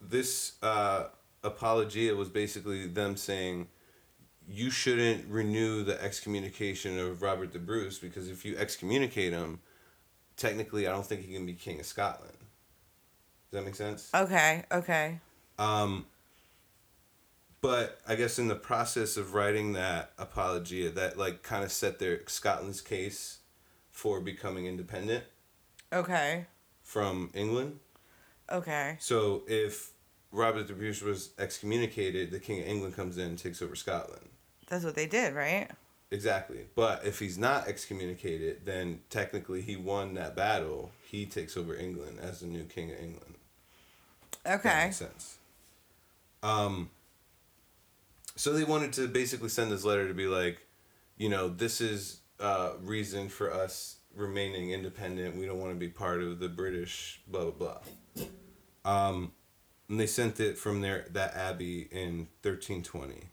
S4: this uh, apologia was basically them saying you shouldn't renew the excommunication of Robert the Bruce because if you excommunicate him, technically, I don't think he can be king of Scotland. Does that make sense?
S5: Okay. Okay.
S4: Um, but I guess in the process of writing that apologia, that like kind of set their Scotland's case for becoming independent
S5: Okay.
S4: from England.
S5: Okay.
S4: So if Robert the Bruce was excommunicated, the King of England comes in and takes over Scotland.
S5: That's what they did, right?
S4: Exactly. But if he's not excommunicated, then technically he won that battle. He takes over England as the new King of England. That
S5: Okay.
S4: makes sense. Um, so they wanted to basically send this letter to be like, you know, this is uh, reason for us remaining independent. We don't want to be part of the British, blah blah blah. Um, and they sent it from their that abbey in thirteen twenty.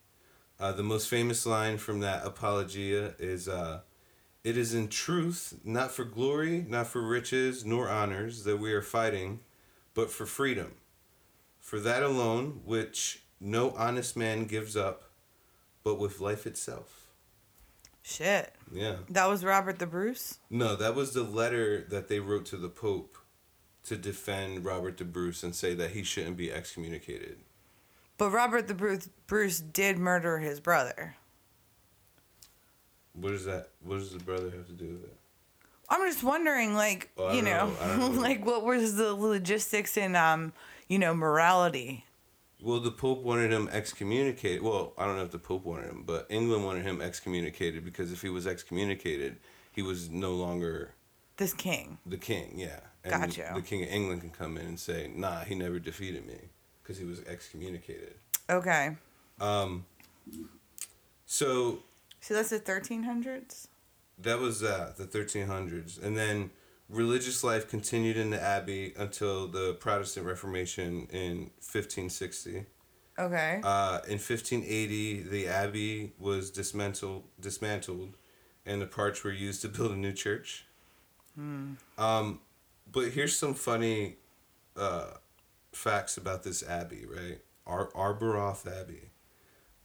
S4: Uh, the most famous line from that apologia is, uh, "It is in truth not for glory, not for riches, nor honors that we are fighting, but for freedom, for that alone which no honest man gives up, but with life itself."
S5: Shit.
S4: Yeah.
S5: That was Robert the Bruce?
S4: No, that was the letter that they wrote to the Pope to defend Robert the Bruce and say that he shouldn't be excommunicated.
S5: But Robert the Bruce, Bruce did murder his brother.
S4: What does that? What does the brother have to do with it?
S5: I'm just wondering, like,
S4: Well,
S5: you know,
S4: know. Know. <laughs>
S5: like what was the logistics and, um, you know, morality?
S4: Well, the Pope wanted him excommunicated. Well, I don't know if the Pope wanted him, but England wanted him excommunicated because if he was excommunicated, he was no longer
S5: This king.
S4: the king. Yeah. And
S5: Gotcha.
S4: The king of England can come in and say, "Nah, he never defeated me because he was excommunicated."
S5: Okay.
S4: Um. So
S5: So that's the 1300s?
S4: That was uh, the 1300s. And then religious life continued in the abbey until the Protestant Reformation in 1560.
S5: Okay.
S4: Uh, in 1580, the abbey was dismantled, dismantled, and the parts were used to build a new church. Um, but here's some funny uh, facts about this abbey, right? Ar- Arbroath Abbey.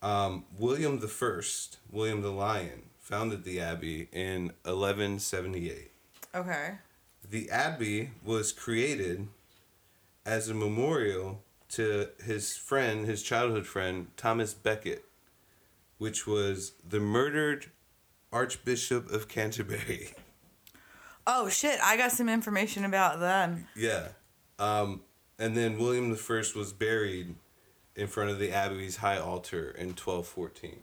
S4: Um, William the First, William the Lion, founded the abbey in 1178.
S5: okay.
S4: The abbey was created as a memorial to his friend, his childhood friend, Thomas Becket, which was the murdered Archbishop of Canterbury.
S5: Oh, shit. I got some information about them.
S4: yeah. Um, and then William the First was buried in front of the abbey's high altar in 1214.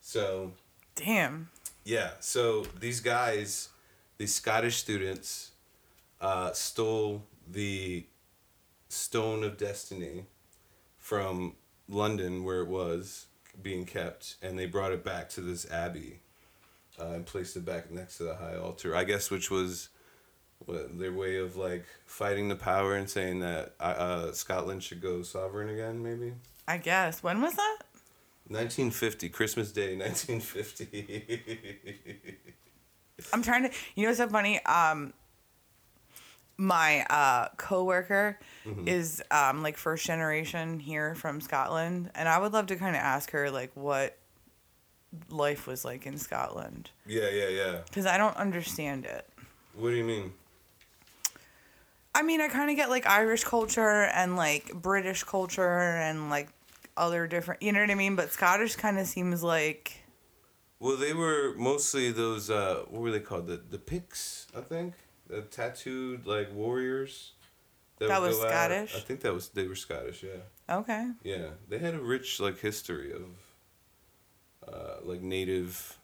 S4: So,
S5: Damn.
S4: Yeah, so these guys, these Scottish students, uh, stole the Stone of Destiny from London, where it was being kept, and they brought it back to this abbey uh, and placed it back next to the high altar. I guess which was their way of like fighting the power and saying that uh, uh, Scotland should go sovereign again, maybe.
S5: I guess. When was that?
S4: 1950, Christmas Day, <laughs> 1950.
S5: I'm trying to. You know what's so funny? Um, my uh, coworker
S4: Mm-hmm.
S5: is um, like first generation here from Scotland, and I would love to kind of ask her like what life was like in Scotland
S4: yeah, yeah, yeah.
S5: because I don't understand it.
S4: What do you mean?
S5: I mean, I kind of get like Irish culture and like British culture and like other different, you know what I mean? But Scottish kind of seems like
S4: Well, they were mostly those. Uh, what were they called? The the Picts, I think. The tattooed like warriors.
S5: That
S4: would
S5: was
S4: go out.
S5: Scottish?
S4: I think that was they were Scottish. Yeah,
S5: okay.
S4: yeah. They had a rich like history of, uh, like native,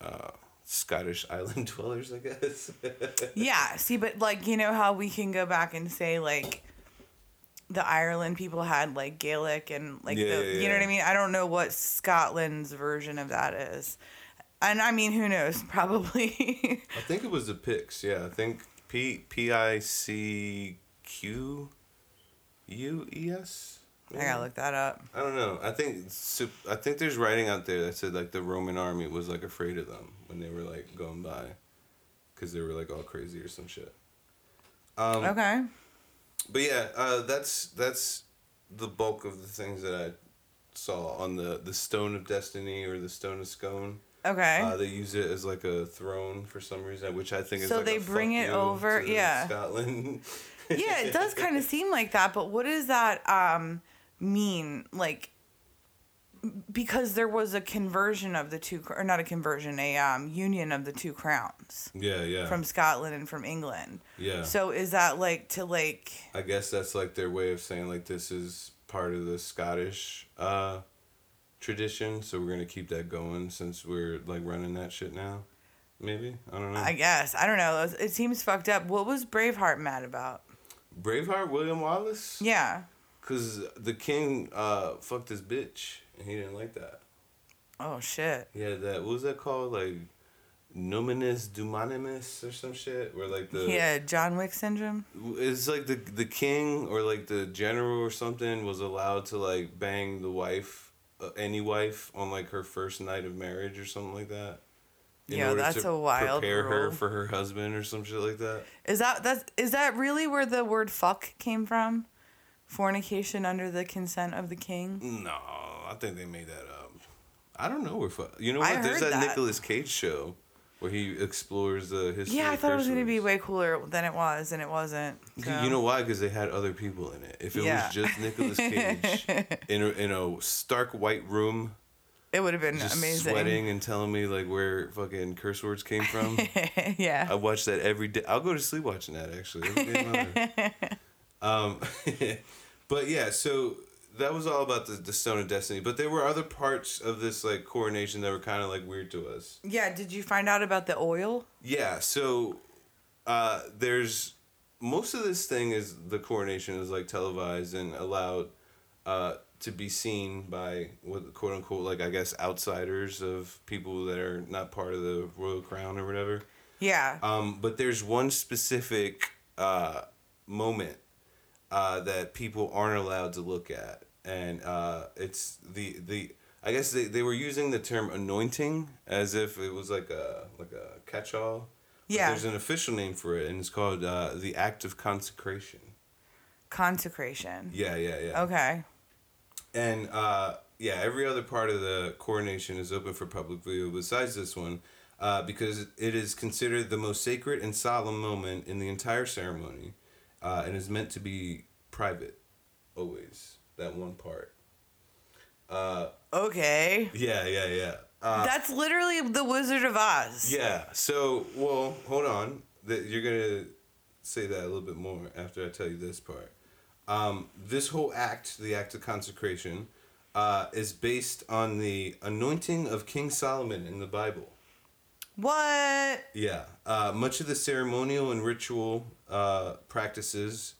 S4: uh, Scottish <laughs> island dwellers. I guess. <laughs>
S5: Yeah, see, but like you know how we can go back and say like the Ireland people had like Gaelic and like
S4: Yeah,
S5: the
S4: yeah,
S5: you know what I mean? I don't know what Scotland's version of that is. And I mean, who knows? <laughs> Probably.
S4: I think it was the Picts. Yeah, I think P P I C Q U E S.
S5: I gotta look that up.
S4: I don't know. I think I think there's writing out there that said like the Roman army was like afraid of them when they were like going by, because they were like all crazy or some shit. Um,
S5: Okay.
S4: But yeah, uh, that's that's the bulk of the things that I saw on the the Stone of Destiny or the Stone of Scone.
S5: Okay.
S4: Uh, they use it as like a throne for some reason, which I think is
S5: So
S4: like
S5: they bring it over- yeah.
S4: Scotland. <laughs>
S5: yeah, it does kind of seem like that, but what is that um mean? Like because there was a conversion of the two or not a conversion, a um union of the two crowns
S4: yeah, yeah,
S5: from Scotland and from England.
S4: yeah.
S5: So is that like to like
S4: I guess that's like their way of saying like this is part of the Scottish uh, tradition, so we're gonna keep that going since we're like running that shit now. Maybe I don't know.
S5: I guess I don't know. It seems fucked up. What was Braveheart mad about?
S4: Braveheart, William Wallace.
S5: Yeah.
S4: Cause the king uh fucked his bitch and he didn't like that.
S5: Oh shit.
S4: Yeah, that. What was that called? Like nominus dumanimus or some shit. Where like the
S5: Yeah, John Wick syndrome.
S4: it's like the the king or like the general or something was allowed to like bang the wife, uh, any wife, on like her first night of marriage or something like that.
S5: Yeah, that's a wild
S4: Prepare her for her husband or some shit like that.
S5: Is that that's is that really where the word fuck came from? Fornication under the consent of the king.
S4: No, I think they made that up. I don't know where. Uh, Fu- you know
S5: I
S4: what? There's that,
S5: that.
S4: Nicolas Cage show where he explores the history.
S5: Yeah, I thought it was gonna be way cooler than it was, and it wasn't. so.
S4: You know why? Because they had other people in it. If it
S5: Yeah.
S4: was just Nicolas Cage <laughs> in a, in a stark white room,
S5: it would have been
S4: just
S5: amazing.
S4: sweating and telling me like where fucking curse words came from, <laughs>
S5: yeah.
S4: I watch that every day. I'll go to sleep watching that actually. <laughs> Every day of my life. um, <laughs> but yeah, so that was all about the, the Stone of Destiny. But there were other parts of this like coronation that were kind of like weird to us.
S5: Yeah. Did you find out about the oil?
S4: Yeah, so uh, there's most of this thing is the coronation is like televised and allowed uh, to be seen by what quote unquote like I guess outsiders of people that are not part of the royal crown or whatever.
S5: Yeah.
S4: Um, but there's one specific uh, moment uh, that people aren't allowed to look at, and uh, it's the the. I guess they, they were using the term anointing as if it was like a like a catch all.
S5: Yeah.
S4: There's an official name for it, and it's called uh, the act of consecration.
S5: Consecration.
S4: Yeah, yeah, yeah.
S5: Okay.
S4: And uh, yeah, every other part of the coronation is open for public view besides this one, uh, because it is considered the most sacred and solemn moment in the entire ceremony, uh, and is meant to be private, always. That one part. Uh,
S5: Okay.
S4: yeah, yeah, yeah. Uh,
S5: That's literally the Wizard of Oz.
S4: yeah. So, well, hold on. That you're gonna say that a little bit more after I tell you this part. Um, this whole act, the act of consecration, uh, is based on the anointing of King Solomon in the Bible.
S5: What?
S4: Yeah. Uh, much of the ceremonial and ritual uh, practices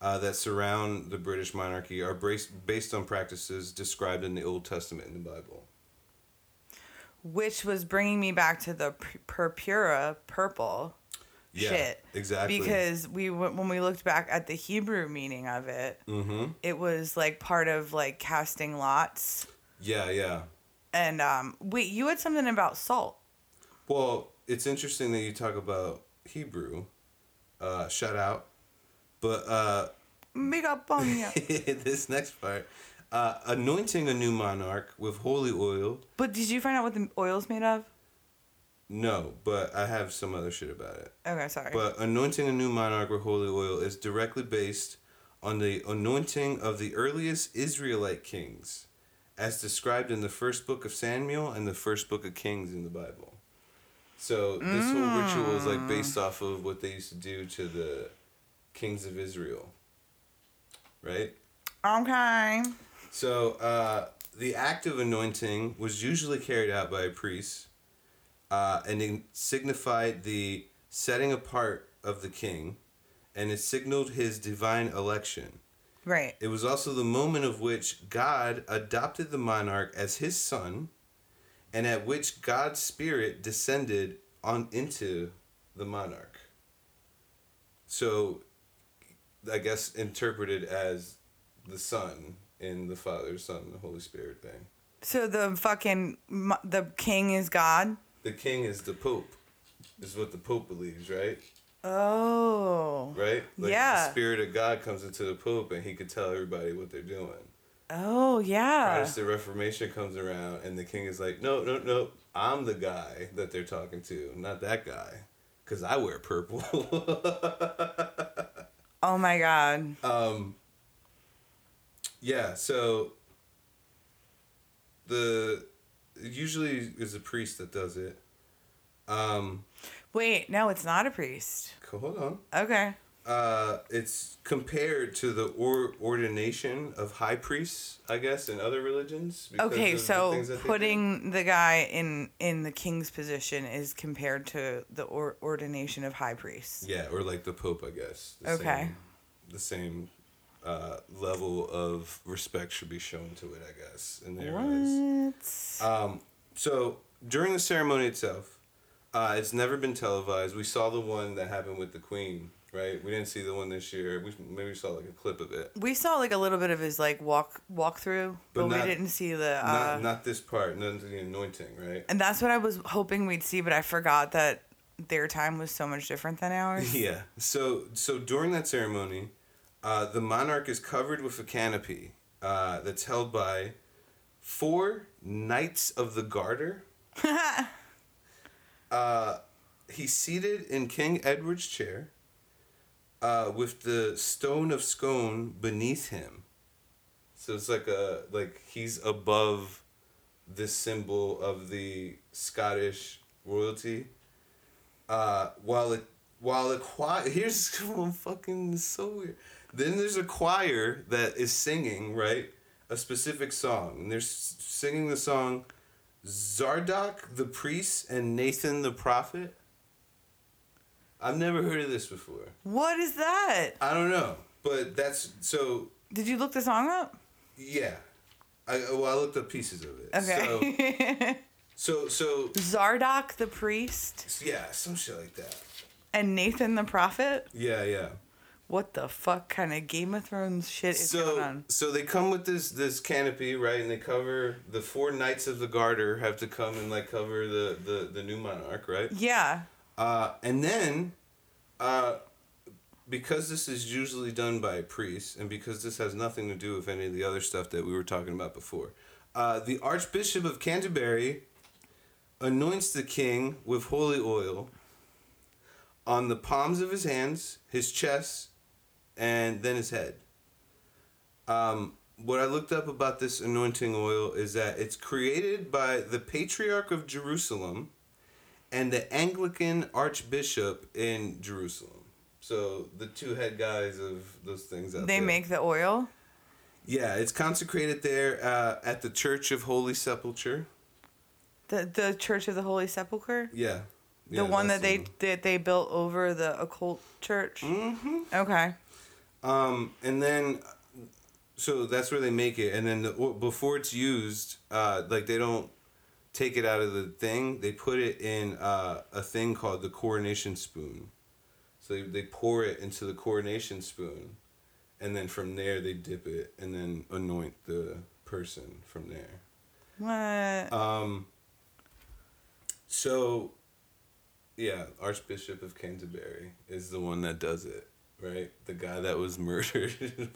S4: uh, that surround the British monarchy are based, based on practices described in the Old Testament in the Bible.
S5: Which was bringing me back to the purpura purple
S4: Yeah,
S5: shit.
S4: exactly.
S5: Because we when we looked back at the Hebrew meaning of it,
S4: Mm-hmm.
S5: it was like part of like casting lots.
S4: Yeah, yeah.
S5: And um, wait, you had something about salt.
S4: Well, it's interesting that you talk about Hebrew. Uh, shout out. But uh,
S5: Big up on you. <laughs>
S4: this next part, uh, anointing a new monarch with holy oil.
S5: but did you find out what the oil's made of?
S4: No, but I have some other shit about it.
S5: Okay, sorry.
S4: But anointing a new monarch with holy oil is directly based on the anointing of the earliest Israelite kings, as described in the first book of Samuel and the first book of Kings in the Bible. So this whole ritual is like based off of what they used to do to the kings of Israel. Right?
S5: okay.
S4: So uh, the act of anointing was usually carried out by a priest, uh, and it signified the setting apart of the king, and it signaled his divine election.
S5: Right.
S4: It was also the moment of which God adopted the monarch as his son, and at which God's spirit descended on into the monarch. So, I guess interpreted as the son in the Father, Son, the Holy Spirit thing.
S5: So the fucking the king is God.
S4: The king is the Pope. Is what the Pope believes, right?
S5: Oh.
S4: Right? Like
S5: Yeah.
S4: The Spirit of God comes into the Pope, and he could tell everybody what they're doing.
S5: Oh yeah.
S4: Protestant the Reformation comes around, and the king is like, "No, no, no! I'm the guy that they're talking to, not that guy, because I wear purple." <laughs>
S5: Oh my god.
S4: um, yeah. So the usually is a priest that does it. Um,
S5: Wait, no, it's not a priest.
S4: hold on.
S5: Okay.
S4: Uh, it's compared to the or- ordination of high priests, I guess, in other religions.
S5: Okay,
S4: the
S5: so
S4: things that they do.
S5: putting the guy in in the king's position is compared to the or- ordination of high priests.
S4: Yeah, or like the Pope, I guess. The
S5: Okay.
S4: Same, the same uh, level of respect should be shown to it. I guess in their eyes.
S5: What?
S4: Um, so during the ceremony itself, uh, it's never been televised. We saw the one that happened with the Queen, right? We didn't see the one this year. We maybe saw like a clip of it.
S5: we saw like a little bit of his like walk walkthrough, but,
S4: But not-
S5: we didn't see the. Uh,
S4: not not this part, not the anointing, right?
S5: and that's what I was hoping we'd see, but I forgot that their time was so much different than ours. <laughs>
S4: Yeah. So so during that ceremony, uh, the monarch is covered with a canopy uh, that's held by four knights of the garter. <laughs> uh, he's seated in King Edward's chair, uh, with the stone of scone beneath him. So it's like a like he's above this symbol of the Scottish royalty. Uh, while it while the choir <laughs> here's fucking so weird. Then there's a choir that is singing right a specific song, and they're singing the song Zadok the priest and Nathan the prophet. I've never heard of this before.
S5: What is that?
S4: I don't know, but that's so
S5: Did you look the song up?
S4: yeah. I oh, well I looked up pieces of it.
S5: Okay.
S4: So <laughs> so, so
S5: Zadok the priest
S4: yeah, some shit like that.
S5: and Nathan the prophet.
S4: Yeah, yeah.
S5: What the fuck kind of Game of Thrones shit is going
S4: so
S5: on?
S4: so they come with this this canopy right and they cover the four knights of the garter have to come and like cover the the, the new monarch right
S5: Yeah.
S4: Uh, and then uh, because this is usually done by a priest and because this has nothing to do with any of the other stuff that we were talking about before uh, the archbishop of canterbury anoints the king with holy oil on the palms of his hands his chest and then his head. Um, what I looked up about this anointing oil is that it's created by the Patriarch of Jerusalem and the Anglican Archbishop in Jerusalem. So the two head guys of those things out
S5: They
S4: there.
S5: make the oil.
S4: Yeah, it's consecrated there uh, at the Church of Holy Sepulchre.
S5: The the Church of the Holy Sepulchre.
S4: Yeah.
S5: The one that they
S4: the
S5: that they built over the occult church. Mm-hmm. Okay.
S4: Um, and then, so that's where they make it, and then the, before it's used, uh, like they don't take it out of the thing. They put it in uh, a thing called the coronation spoon. So they, they pour it into the coronation spoon, and then from there they dip it and then anoint the person from there.
S5: What?
S4: Um. So, yeah, Archbishop of Canterbury is the one that does it, right? The guy that was <laughs> murdered.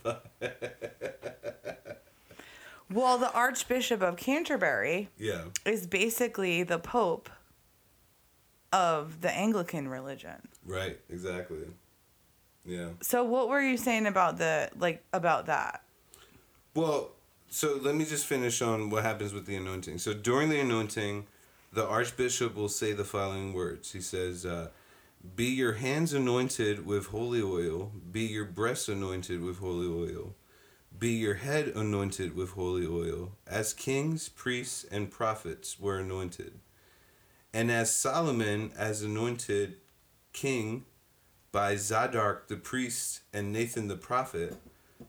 S5: Well, the Archbishop of Canterbury
S4: yeah.
S5: is basically the Pope of the Anglican religion.
S4: Right. Exactly. Yeah.
S5: So what were you saying about the like about that?
S4: Well, so let me just finish on what happens with the anointing. So during the anointing, the archbishop will say the following words. He says, uh, "Be your hands anointed with holy oil. Be your breasts anointed with holy oil. Be your head anointed with holy oil, as kings, priests, and prophets were anointed, and as Solomon, as anointed king." By Zadok the priest and Nathan the prophet,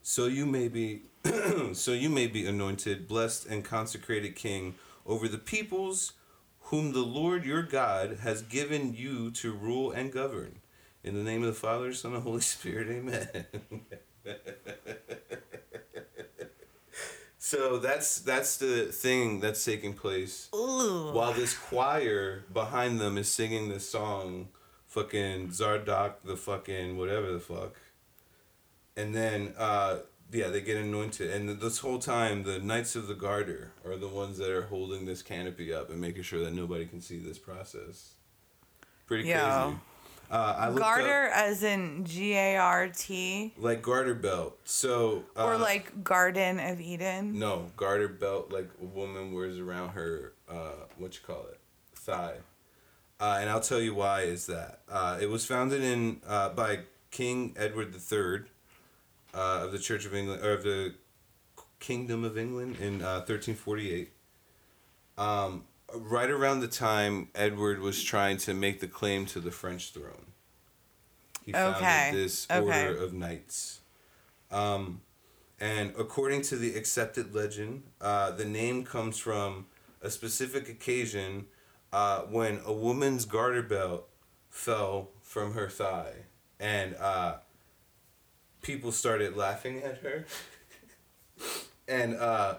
S4: so you may be <clears throat> so you may be anointed, blessed, and consecrated king over the peoples whom the Lord your God has given you to rule and govern. In the name of the Father, Son, and Holy Spirit, amen. <laughs> so that's that's the thing that's taking place while this choir behind them is singing this song, fucking Zadok the fucking whatever the fuck. And then uh yeah they get anointed. And this whole time the knights of the garter are the ones that are holding this canopy up and making sure that nobody can see this process. Pretty
S5: Yeah.
S4: crazy uh, I looked
S5: Garter
S4: up,
S5: as in G A R T?
S4: Like garter belt. So uh,
S5: or like Garden of Eden.
S4: no garter belt like a woman wears around her uh what you call it? Thigh. Uh, and I'll tell you why is that. Uh, it was founded in uh, by King Edward III uh, of the Church of England or of the Kingdom of England in uh, 1348. Um, right around the time Edward was trying to make the claim to the French throne, he founded
S5: Okay,
S4: this
S5: okay.
S4: order of knights. Um, And according to the accepted legend, uh, the name comes from a specific occasion uh, when a woman's garter belt fell from her thigh, and uh, people started laughing at her. <laughs> and uh,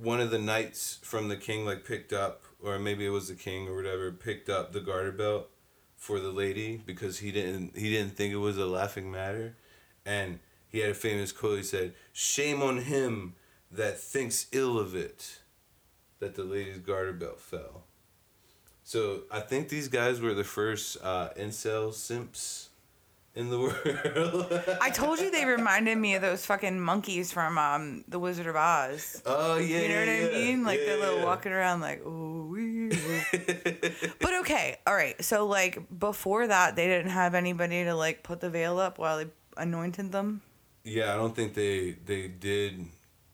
S4: one of the knights from the king like picked up, or maybe it was the king or whatever, picked up the garter belt for the lady because he didn't he didn't think it was a laughing matter, and he had a famous quote. He said, "Shame on him that thinks ill of it, that the lady's garter belt fell." So I think these guys were the first uh, incel simps in the world.
S5: I told you they reminded me of those fucking monkeys from um, The Wizard of Oz.
S4: oh yeah,
S5: You know what
S4: yeah,
S5: I mean? Like
S4: Yeah,
S5: they're little walking around like, oh, we. <laughs> but okay, all right. So like before that, they didn't have anybody to like put the veil up while they anointed them.
S4: Yeah, I don't think they they did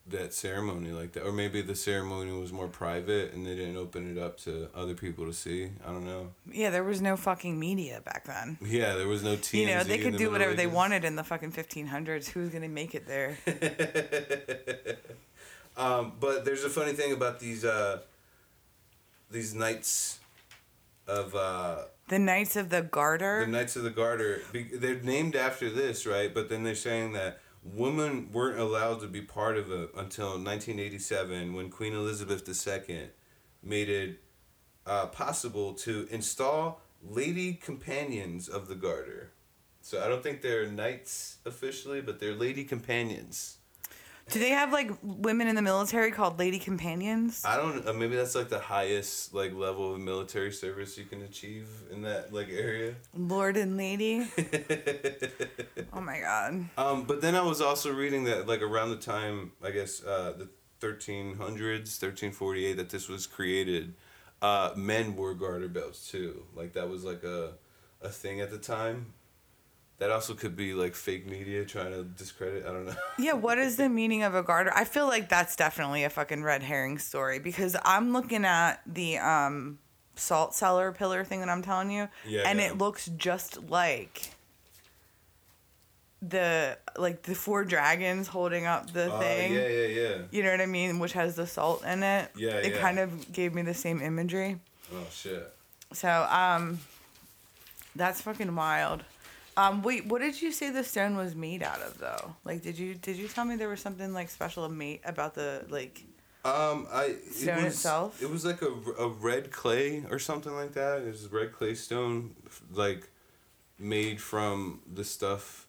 S4: that ceremony like that, or maybe the ceremony was more private and they didn't open it up to other people to see. I don't know.
S5: Yeah, there was no fucking media back then.
S4: Yeah, there was no TMZ. <laughs>
S5: You know, they could
S4: the
S5: do whatever they wanted in the fucking 1500s. Who's gonna make it there? <laughs>
S4: Um, but there's a funny thing about these uh, these knights of uh,
S5: The Knights of the Garter.
S4: the Knights of the Garter. Be- they're named after this, right? But then they're saying that women weren't allowed to be part of it until 1987 when Queen Elizabeth II made it uh, possible to install lady companions of the Garter. So I don't think they're knights officially, but they're lady companions.
S5: Do they have like women in the military called lady companions?
S4: I don't. Uh, maybe that's like the highest like level of military service you can achieve in that like area.
S5: Lord and lady. <laughs> oh my god.
S4: Um, but then I was also reading that like around the time I guess uh, the thirteen hundreds, thirteen forty eight, that this was created, uh, men wore garter belts too. Like that was like a a thing at the time. That also could be like fake media trying to discredit. I don't know. <laughs>
S5: Yeah, what is the <laughs> meaning of a garter? I feel like that's definitely a fucking red herring story because I'm looking at the um salt cellar pillar thing that I'm telling you,
S4: Yeah,
S5: and
S4: yeah.
S5: it looks just like the like the four dragons holding up the
S4: Uh,
S5: thing.
S4: yeah, yeah, yeah.
S5: You know what I mean? Which has the salt in it.
S4: Yeah,
S5: It
S4: yeah.
S5: kind of gave me the same imagery.
S4: Oh shit.
S5: So, um, that's fucking wild. Um, wait, what did you say the stone was made out of though? Like, did you did you tell me there was something like special made about the like?
S4: Um, I it
S5: Stone
S4: was,
S5: itself?
S4: It was like a, a red clay or something like that. It was red clay stone, like made from the stuff,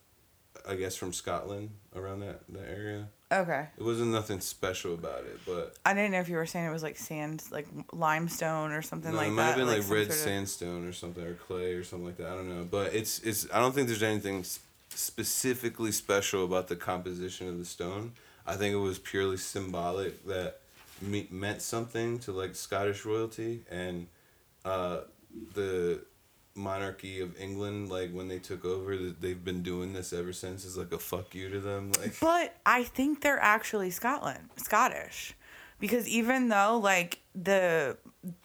S4: I guess from Scotland around that that area.
S5: Okay,
S4: It wasn't nothing special about it, but
S5: I didn't know if you were saying it was like sand, like limestone or something
S4: no,
S5: like that.
S4: it might
S5: that.
S4: have been like,
S5: some
S4: red
S5: sort of-
S4: sandstone or something or clay or something like that. I don't know, but it's it's. I don't think there's anything specifically special about the composition of the stone. I think it was purely symbolic that me- meant something to like Scottish royalty and uh, the monarchy of England. Like when they took over, th- they've been doing this ever since. It's like a fuck you to them. Like
S5: But I think they're actually Scotland, Scottish, because even though like the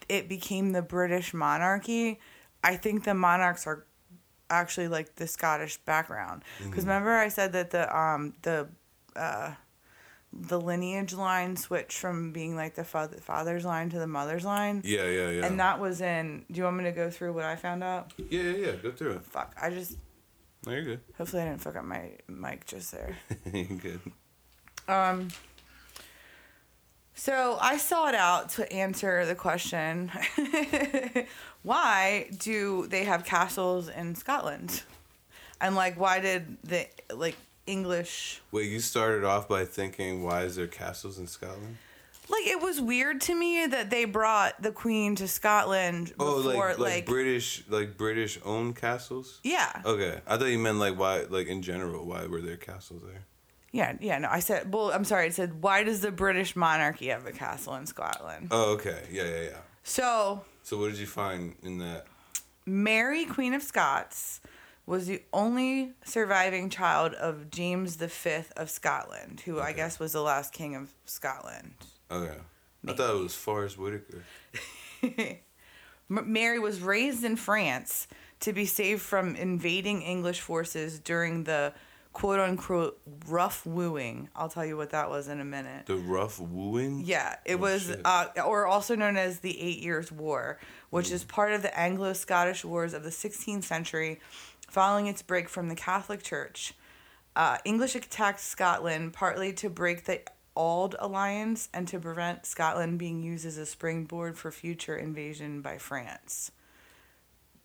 S5: it became the British monarchy, I think the monarchs are actually like the Scottish background. Because remember I said that the um the uh the lineage line switched from being like the father, father's line to the mother's line.
S4: yeah, yeah, yeah.
S5: And that was in. Do you want me to go through what I found out?
S4: yeah, yeah, yeah. Go through it.
S5: Fuck. I just.
S4: No, you're good.
S5: Hopefully, I didn't fuck up my mic just there. <laughs>
S4: you're good.
S5: Um. So I sought out to answer the question: <laughs> Why do they have castles in Scotland? And like, why did the like English?
S4: Wait, you started off by thinking, why is there castles in Scotland?
S5: Like, it was weird to me that they brought the Queen to Scotland
S4: Oh,
S5: before,
S4: like, like British, like British owned castles.
S5: yeah,
S4: Okay, I thought you meant like why, like in general, why were there castles there?
S5: yeah, yeah. No, I said. Well, I'm sorry. I said, why does the British monarchy have a castle in Scotland?
S4: Oh, okay, yeah, yeah, yeah.
S5: So
S4: So what did you find in that?
S5: Mary, Queen of Scots, was the only surviving child of James V of Scotland, who I guess was the last king of Scotland.
S4: Okay, I thought it was Forest Whitaker. <laughs>
S5: Mary was raised in France to be saved from invading English forces during the quote unquote rough wooing. I'll tell you what that was in a minute.
S4: The rough wooing.
S5: Yeah, it
S4: Oh,
S5: was, uh, or also known as the Eight Years' War, which
S4: Hmm.
S5: is part of the Anglo Scottish Wars of the 16th century, following its break from the Catholic Church. Uh, English attacked Scotland partly to break the Auld Alliance and to prevent Scotland being used as a springboard for future invasion by France,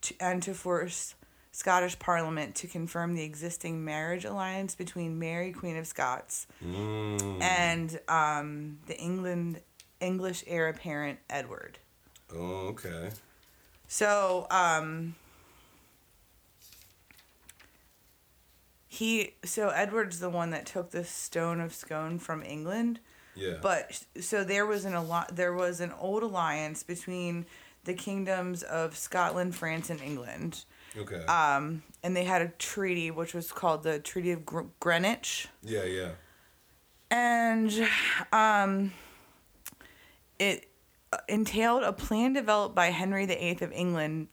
S5: to, and to force Scottish Parliament to confirm the existing marriage alliance between Mary, Queen of Scots,
S4: Mm.
S5: and um, the England English heir apparent Edward.
S4: Oh, okay.
S5: So um, he so Edward's the one that took the stone of Scone from England.
S4: Yeah.
S5: But so there was an alli- there was an old alliance between the kingdoms of Scotland, France, and England.
S4: okay.
S5: Um, and they had a treaty which was called the Treaty of Gr- Greenwich.
S4: yeah, yeah.
S5: and um, it entailed a plan developed by Henry VIII of England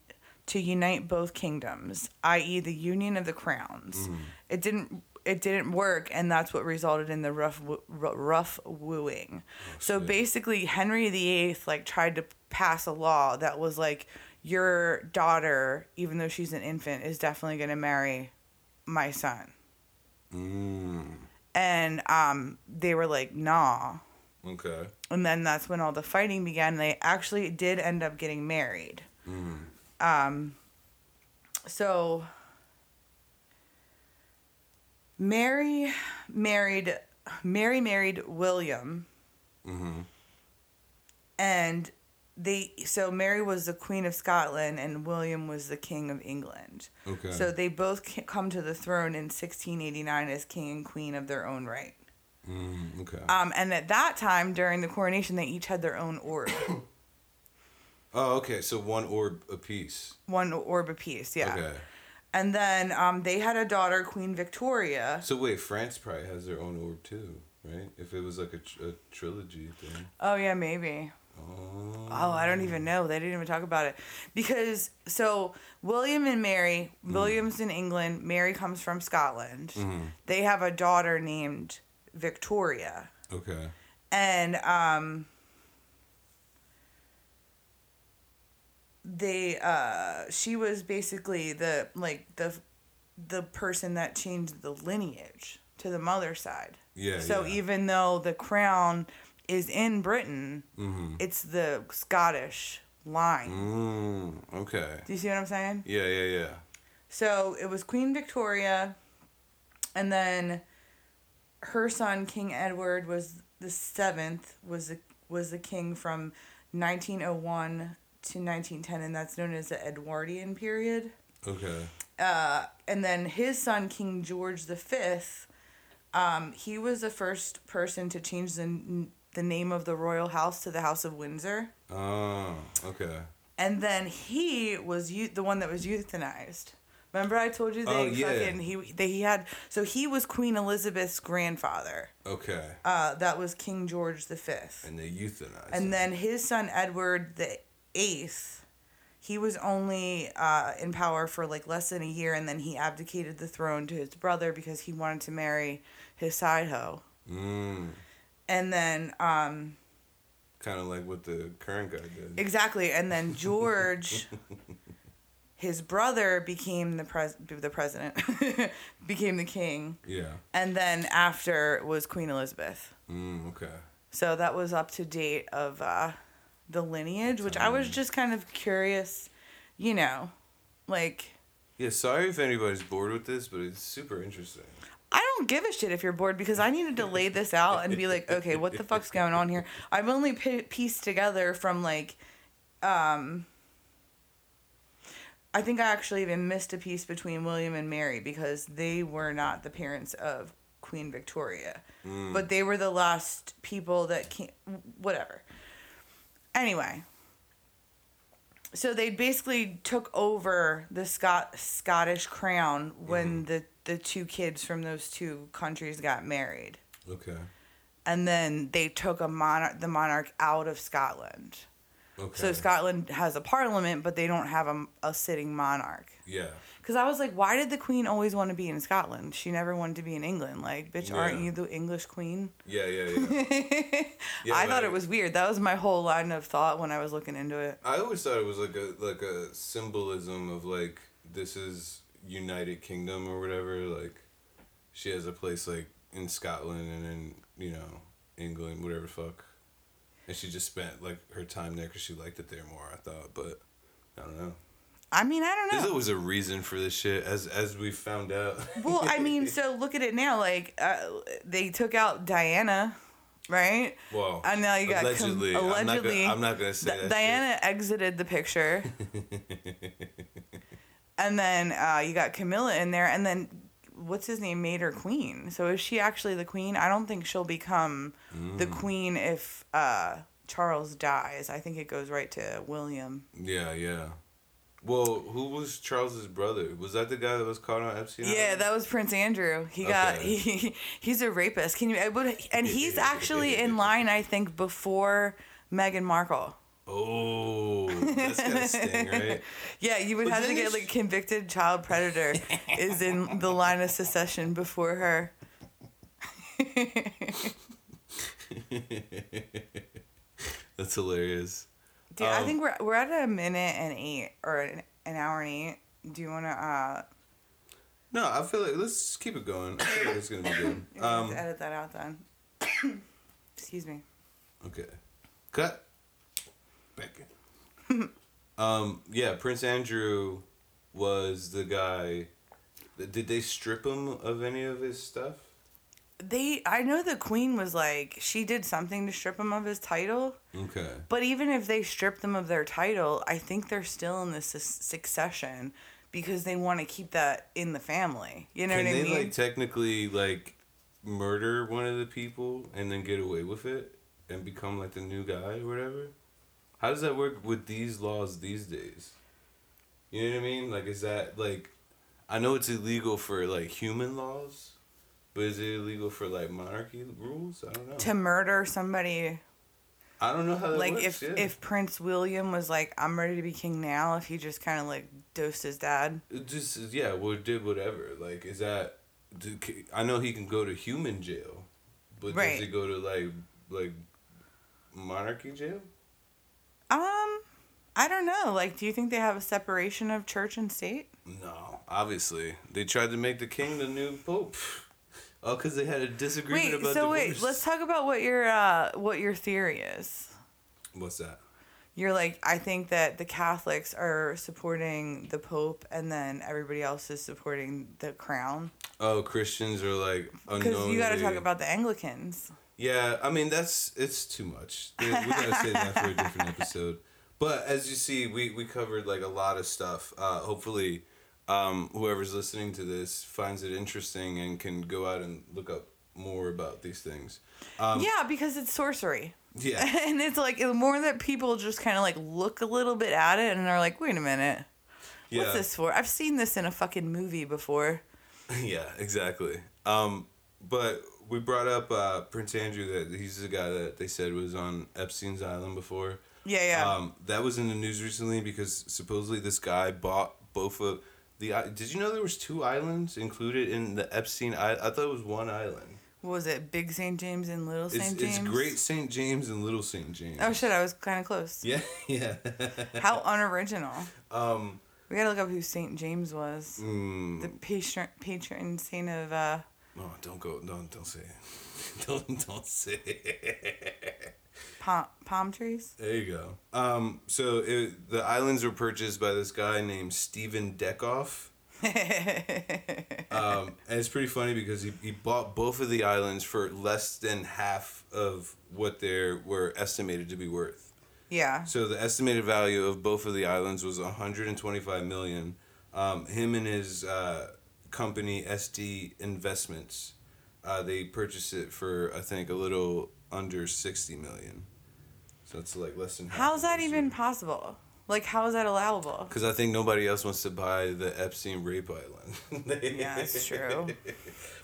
S5: to unite both kingdoms, i.e., the union of the crowns. It didn't. It didn't work, and that's what resulted in the rough, rough wooing. so
S4: shit.
S5: basically, Henry VIII like tried to pass a law that was like, your daughter, even though she's an infant, is definitely gonna marry my son
S4: Mm.
S5: and um, they were like, "Nah."
S4: Okay.
S5: And then that's when all the fighting began. They actually did end up getting married. Um, so Mary married Mary married William,
S4: Mm-hmm.
S5: and they so Mary was the queen of Scotland and William was the king of England.
S4: Okay.
S5: So they both come to the throne in 1689 as king and queen of their own right.
S4: Mm, okay.
S5: Um, and at that time, during the coronation, they each had their own orb, <coughs>
S4: oh, okay. So one orb apiece.
S5: one orb apiece. Yeah.
S4: Okay.
S5: And then um, they had a daughter, Queen Victoria.
S4: So wait, France probably has their own orb too, right? If it was like a, tr- a trilogy thing.
S5: Oh yeah, maybe.
S4: Oh.
S5: Oh, I don't even know. They didn't even talk about it because so William and Mary. William's in England. Mary comes from Scotland. They have a daughter named Victoria,
S4: Okay.
S5: and um, they uh, she was basically the like the the person that changed the lineage to the mother side.
S4: Yeah.
S5: So
S4: yeah.
S5: even though the crown is in Britain,
S4: Mm-hmm.
S5: it's the Scottish line.
S4: Mm, okay.
S5: Do you see what I'm saying?
S4: Yeah, yeah, yeah.
S5: So it was Queen Victoria, and then her son King Edward was the seventh. was the was the king from 1901 to 1910, and that's known as the Edwardian period.
S4: Okay.
S5: Uh, and then his son King George V, um, he was the first person to change the the name of the royal house to the House of Windsor.
S4: Oh, okay.
S5: And then he was eu- the one that was euthanized. Remember I told you they
S4: Oh, yeah.
S5: fucking he they he had so he was Queen Elizabeth's grandfather.
S4: Okay.
S5: Uh, that was King George V.
S4: And they euthanize.
S5: And
S4: him.
S5: then his son Edward the Eighth, he was only uh, in power for like less than a year, and then he abdicated the throne to his brother because he wanted to marry his side hoe.
S4: Mm,
S5: And then um,
S4: kind of like what the current guy did.
S5: exactly, and then <laughs> George, his brother became the pres the president, <laughs> became the king,
S4: Yeah.
S5: and then after was Queen Elizabeth.
S4: Mm, okay.
S5: So that was up to date of uh, the lineage, which I was just kind of curious, you know, like
S4: Yeah. Sorry if anybody's bored with this, but it's super interesting.
S5: I don't give a shit if you're bored because I needed to lay this out and be like, okay, what the fuck's going on here? I've only pi pieced together from like, um, I think I actually even missed a piece between William and Mary because they were not the parents of Queen Victoria, but they were the last people that came. Whatever. Anyway. So they basically took over the Scot- Scottish crown when mm-hmm. the, the two kids from those two countries got married.
S4: Okay.
S5: And then they took a monarch, the monarch out of Scotland. So Scotland has a parliament, but they don't have a, a sitting monarch.
S4: Yeah.
S5: Because I was like, why did the queen always want to be in Scotland? She never wanted to be in England. Like, bitch, aren't you the English queen?
S4: Yeah, yeah, yeah. <laughs> Yeah,
S5: I thought it was weird. That was my whole line of thought when I was looking into it.
S4: I always thought it was like a like a symbolism of like this is United Kingdom or whatever. Like she has a place like in Scotland and in you know England, whatever fuck. And she just spent like her time there because she liked it there more. I thought, but I don't know.
S5: I mean, I don't know.
S4: There's always a reason for this shit, as as we found out.
S5: Well, I mean, <laughs> so look at it now. Like, uh, they took out Diana, right?
S4: well,
S5: And now you got com-
S4: allegedly. I'm not gonna, I'm not gonna say that.
S5: Diana exited the picture. <laughs> and then uh, you got Camilla in there, and then what's his name made her queen. So is she actually the queen? I don't think she'll become the
S4: Mm.
S5: queen if uh, Charles dies. I think it goes right to William.
S4: Yeah, yeah. Well, who was Charles's brother? Was that the guy that was caught on Epstein?
S5: Yeah,
S4: Island?
S5: that was Prince Andrew. He got he, he's a rapist. Can you? Would- And he's <laughs> actually in line, I think, before Meghan Markle.
S4: Oh, that's gotta sting, right? <laughs>
S5: Yeah, you would
S4: But
S5: have to get like convicted child predator is in <laughs> the line of secession before her. <laughs>
S4: That's hilarious.
S5: Dude, I
S4: Um,
S5: think we're we're at a minute and eight or an, an hour and eight. Do you want to uh
S4: No, I feel like let's just keep it going. I feel like it's gonna be good. <coughs>
S5: Um, edit that out then? <coughs> Excuse me.
S4: okay, cut. <laughs> Um, yeah, Prince Andrew was the guy. Did they strip him of any of his stuff?
S5: They, I know the queen was like she did something to strip him of his title.
S4: Okay.
S5: But even if they strip them of their title, I think they're still in the su- succession because they want to keep that in the family. You know
S4: Can
S5: what I mean?
S4: Can they like technically like murder one of the people and then get away with it and become like the new guy or whatever? How does that work with these laws these days? You know what I mean? Like, is that like? I know it's illegal for like human laws, but is it illegal for like monarchy rules? I don't know.
S5: to murder somebody
S4: I don't know how that
S5: like
S4: works.
S5: if
S4: yeah.
S5: if Prince William was like I'm ready to be king now if he just kind of like dosed his dad.
S4: It just yeah, well, did whatever. Like, is that? Do, I know he can go to human jail, but
S5: Right.
S4: does he go to like like monarchy jail?
S5: Um I don't know. Like do you think they have a separation of church and state?
S4: No, obviously they tried to make the king the new pope. Oh, because they had a disagreement about the
S5: Wait,
S4: about
S5: so
S4: divorce.
S5: wait, let's talk about what your uh what your theory is.
S4: What's that?
S5: You're like I think that the Catholics are supporting the pope and then everybody else is supporting the crown.
S4: Oh, Christians are like
S5: Because you got to talk about the Anglicans.
S4: Yeah, I mean that's it's too much. We gotta save that for a different episode. But as you see, we we covered like a lot of stuff. Uh, hopefully, um, whoever's listening to this finds it interesting and can go out and look up more about these things. Um,
S5: yeah, because it's sorcery.
S4: Yeah, <laughs>
S5: And it's like the more that people just kind of like look a little bit at it and are like, wait a minute,
S4: yeah,
S5: what's this for? I've seen this in a fucking movie before. <laughs>
S4: yeah, exactly. Um, but we brought up uh, Prince Andrew that he's the guy that they said was on Epstein's island before.
S5: Yeah, yeah.
S4: Um, that was in the news recently because supposedly this guy bought both of the. i- Did you know there was two islands included in the Epstein? I I thought it was one island.
S5: what was it? Big St. James and Little
S4: It's
S5: St. James?
S4: it's Great St. James and Little St. James.
S5: Oh shit, I was kind of close.
S4: Yeah, <laughs> yeah. <laughs>
S5: How unoriginal.
S4: um.
S5: We gotta look up who St. James was.
S4: mm,
S5: The patron, patron saint of, uh,
S4: oh, don't go. <laughs> Don't don't say don't don't say
S5: palm, palm trees.
S4: There you go. Um. So it, the islands were purchased by this guy named Stephen Deckoff. <laughs> Um, and it's pretty funny because he, he bought both of the islands for less than half of what they were estimated to be worth.
S5: Yeah.
S4: So the estimated value of both of the islands was 125 million. Um, him and his uh, company SD Investments, uh, they purchased it for I think a little under 60 million. So it's like less than.
S5: How's that even possible? Like, how is that allowable?
S4: Because I think nobody else wants to buy the Epstein rape island. <laughs>
S5: Yeah, it's true. <laughs>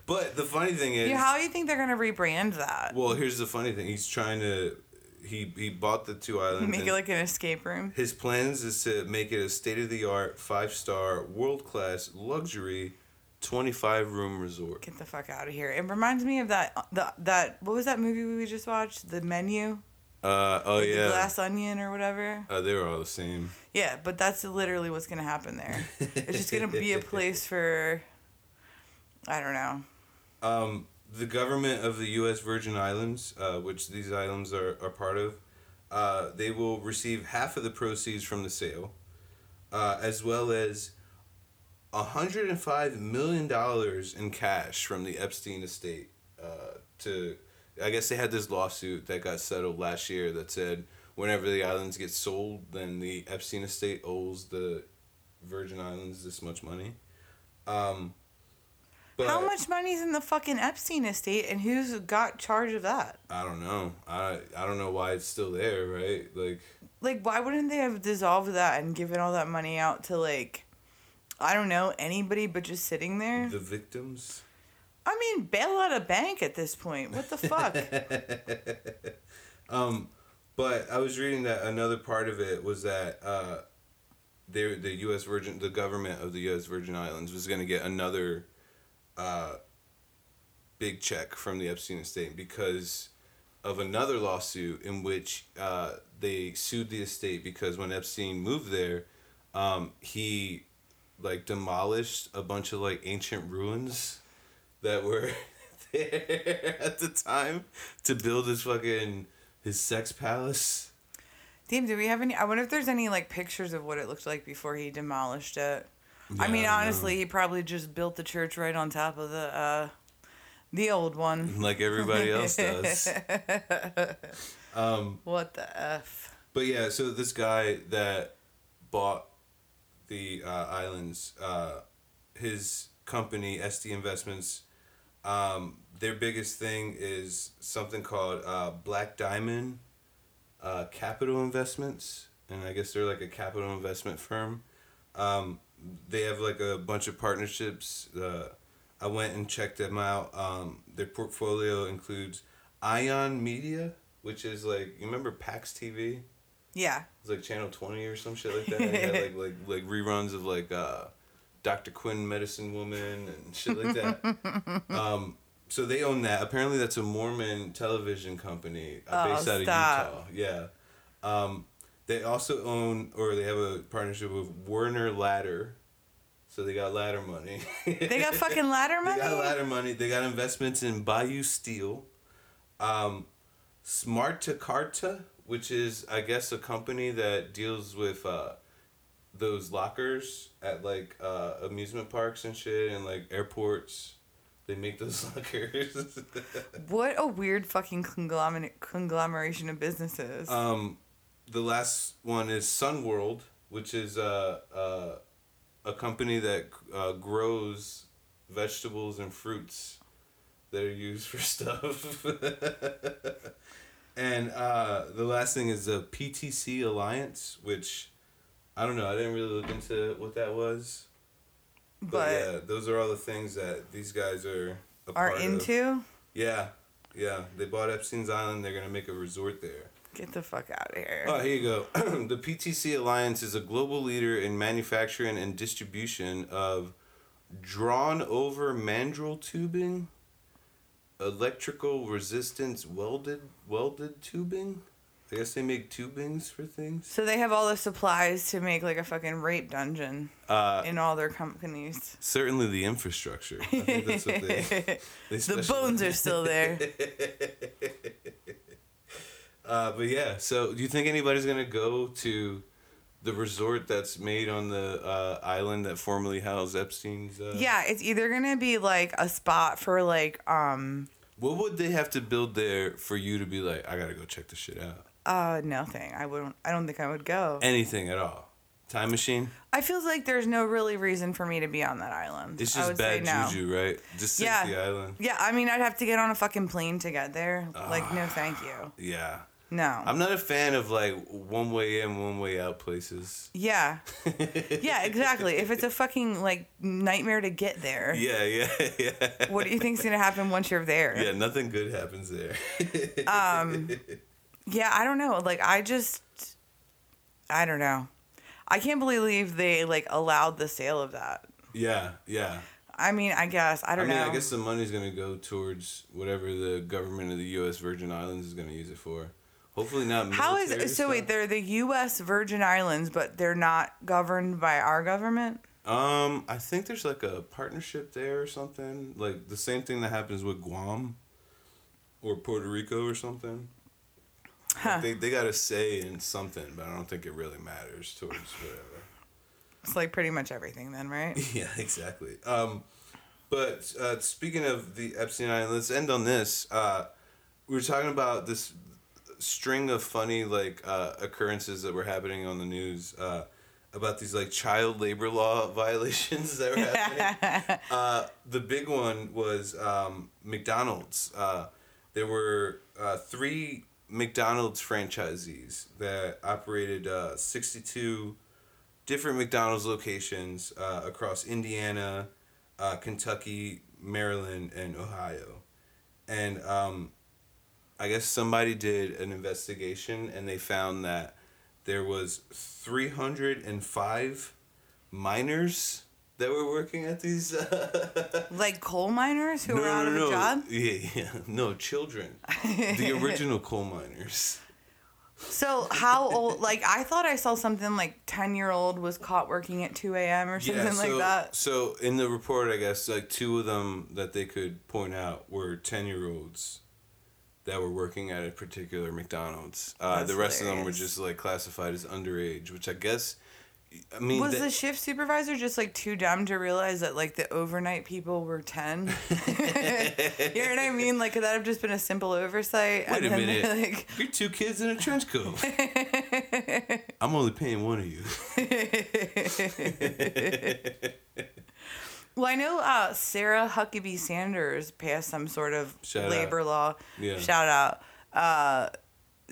S4: But the funny thing is,
S5: Yeah, how do you think they're gonna rebrand that?
S4: well, here's the funny thing. He's trying to, he he bought the two islands.
S5: Make it like an escape room.
S4: his plans is to make it a state of the art, five star, world class, luxury, twenty five room resort.
S5: Get the fuck out of here. It reminds me of that the that what was that movie we just watched? The menu?
S4: Uh oh
S5: The
S4: yeah.
S5: glass onion or whatever.
S4: Uh, they were all the same.
S5: Yeah, but that's literally what's gonna happen there. It's just gonna be a <laughs> place for I don't know.
S4: Um, the government of the U.S. Virgin Islands, uh, which these islands are, are part of, uh, they will receive half of the proceeds from the sale, uh, as well as $105 million in cash from the Epstein estate. Uh, to, I guess they had this lawsuit that got settled last year that said whenever the islands get sold, then the Epstein estate owes the Virgin Islands this much money. Um, but
S5: How much money's in the fucking Epstein estate and who's got charge of that?
S4: I don't know. I I don't know why it's still there, right? Like
S5: Like why wouldn't they have dissolved that and given all that money out to like I don't know, anybody but just sitting there?
S4: the victims.
S5: I mean, bail out a bank at this point. What the fuck? <laughs>
S4: Um, but I was reading that another part of it was that uh, they the U.S. Virgin the government of the U.S. Virgin Islands was going to get another uh, big check from the Epstein estate because of another lawsuit in which uh, they sued the estate because when Epstein moved there, um, he like demolished a bunch of like ancient ruins that were <laughs> there at the time to build his fucking his sex palace.
S5: Damn, do we have any? I wonder if there's any like pictures of what it looked like before he demolished it. I
S4: Yeah,
S5: mean,
S4: I don't
S5: honestly, he probably just built the church right on top of the uh, the old one. <laughs>
S4: like everybody else does. <laughs>
S5: What the f?
S4: But yeah, so this guy that bought the uh, islands, uh, his company SD Investments, um, their biggest thing is something called uh, Black Diamond uh, Capital Investments, and I guess they're like a capital investment firm. Um, they have like a bunch of partnerships. Uh, I went and checked them out. Um, their portfolio includes Ion Media, which is like you remember PAX TV.
S5: Yeah.
S4: It's like Channel Twenty or some shit like that. They had like like like reruns of like uh, Dr. Quinn, Medicine Woman, and shit like that. <laughs> um, so they own that. Apparently, that's a Mormon television company uh,
S5: Oh,
S4: based out of. Utah. Yeah. Um, they also own, or they have a partnership with Werner Ladder. So they got ladder money.
S5: They got fucking ladder money? <laughs>
S4: They got ladder money. They got investments in Bayou Steel, um, Smarte Carte, which is I guess a company that deals with uh, those lockers at like uh, amusement parks and shit and like airports. They make those <laughs> lockers.
S5: What a weird fucking conglomerate conglomeration of businesses.
S4: um, the last one is Sun World, which is uh, uh, a company that uh, grows vegetables and fruits that are used for stuff. <laughs> and uh, the last thing is the PTC Alliance, which I don't know. I didn't really look into what that was. But,
S5: but
S4: yeah, those are all the things that these guys are
S5: are
S4: part of.
S5: into.
S4: Yeah, yeah. They bought Epstein's Island. They're gonna make a resort there.
S5: Get the fuck out of here.
S4: Oh, here you go. <clears throat> the PTC Alliance is a global leader in manufacturing and distribution of drawn over mandrel tubing, electrical resistance welded welded tubing. I guess they make tubings for things.
S5: So they have all the supplies to make like a fucking rape dungeon
S4: Uh,
S5: in all their companies.
S4: certainly the infrastructure. I think that's what they. <laughs> they
S5: The bones are still there. <laughs>
S4: Uh, but yeah, so do you think anybody's gonna go to the resort that's made on the uh, island that formerly housed Epstein's? Uh,
S5: Yeah, it's either gonna be like a spot for like um
S4: What would they have to build there for you to be like, I gotta go check this shit out?
S5: uh nothing. I wouldn't I don't think I would go.
S4: Anything at all? Time machine?
S5: I feel like there's no really reason for me to be on that island.
S4: It's just bad
S5: no.
S4: juju, right? Just sink
S5: Yeah.
S4: the island.
S5: Yeah, I mean I'd have to get on a fucking plane to get there. Like no thank you.
S4: Yeah.
S5: No.
S4: I'm not a fan of like one way in, one way out places.
S5: yeah. <laughs> yeah, exactly. If it's a fucking like nightmare to get there,
S4: Yeah, yeah, <laughs> yeah.
S5: what do you think's gonna happen once you're there?
S4: Yeah, nothing good happens there. <laughs>
S5: um Yeah, I don't know. Like I just I don't know. I can't believe they like allowed the sale of that.
S4: Yeah, yeah.
S5: I mean, I guess I don't know.
S4: I mean,
S5: know.
S4: I guess the money's gonna go towards whatever the government of the U.S. Virgin Islands is gonna use it for. Hopefully not.
S5: How is
S4: military
S5: so? Wait, they're the U.S. Virgin Islands, but they're not governed by our government.
S4: Um, I think there's like a partnership there or something. Like the same thing that happens with Guam or Puerto Rico or something. Like, they they got a say in something, but I don't think it really matters towards whatever.
S5: It's like pretty much everything, then, right? <laughs>
S4: Yeah, exactly. Um, but uh, speaking of the Epstein Island, let's end on this. Uh, we were talking about this string of funny like uh, occurrences that were happening on the news uh, about these like child labor law <laughs> violations that were happening. <laughs> uh, the big one was um, McDonald's. Uh, there were uh, three McDonald's franchisees that operated uh, 62 different McDonald's locations uh, across Indiana, uh, Kentucky, Maryland, and Ohio. And um, I guess somebody did an investigation and they found that there was 305 minors that were working at these. Uh, <laughs>
S5: Like coal miners who were out of a job.
S4: Yeah, yeah. No, children. the <laughs> original coal miners.
S5: So how old? Like I thought I saw something like ten year old was caught working at two a.m. or something
S4: so,
S5: like that.
S4: So in the report, I guess like two of them that they could point out were ten year olds that were working at a particular McDonald's. Uh, the rest of them were just like classified as underage, which I guess. I mean,
S5: Was
S4: that-
S5: the shift supervisor just like too dumb to realize that like the overnight people were ten? <laughs> you know what I mean? Like could that have just been a simple oversight?
S4: Wait a minute.
S5: Like,
S4: You're two kids in a trench coat. <laughs> I'm only paying one of you. <laughs>
S5: well, I know uh, Sarah Huckabee Sanders passed some sort of
S4: Shout out.
S5: labor law.
S4: Yeah.
S5: Shout out. Uh,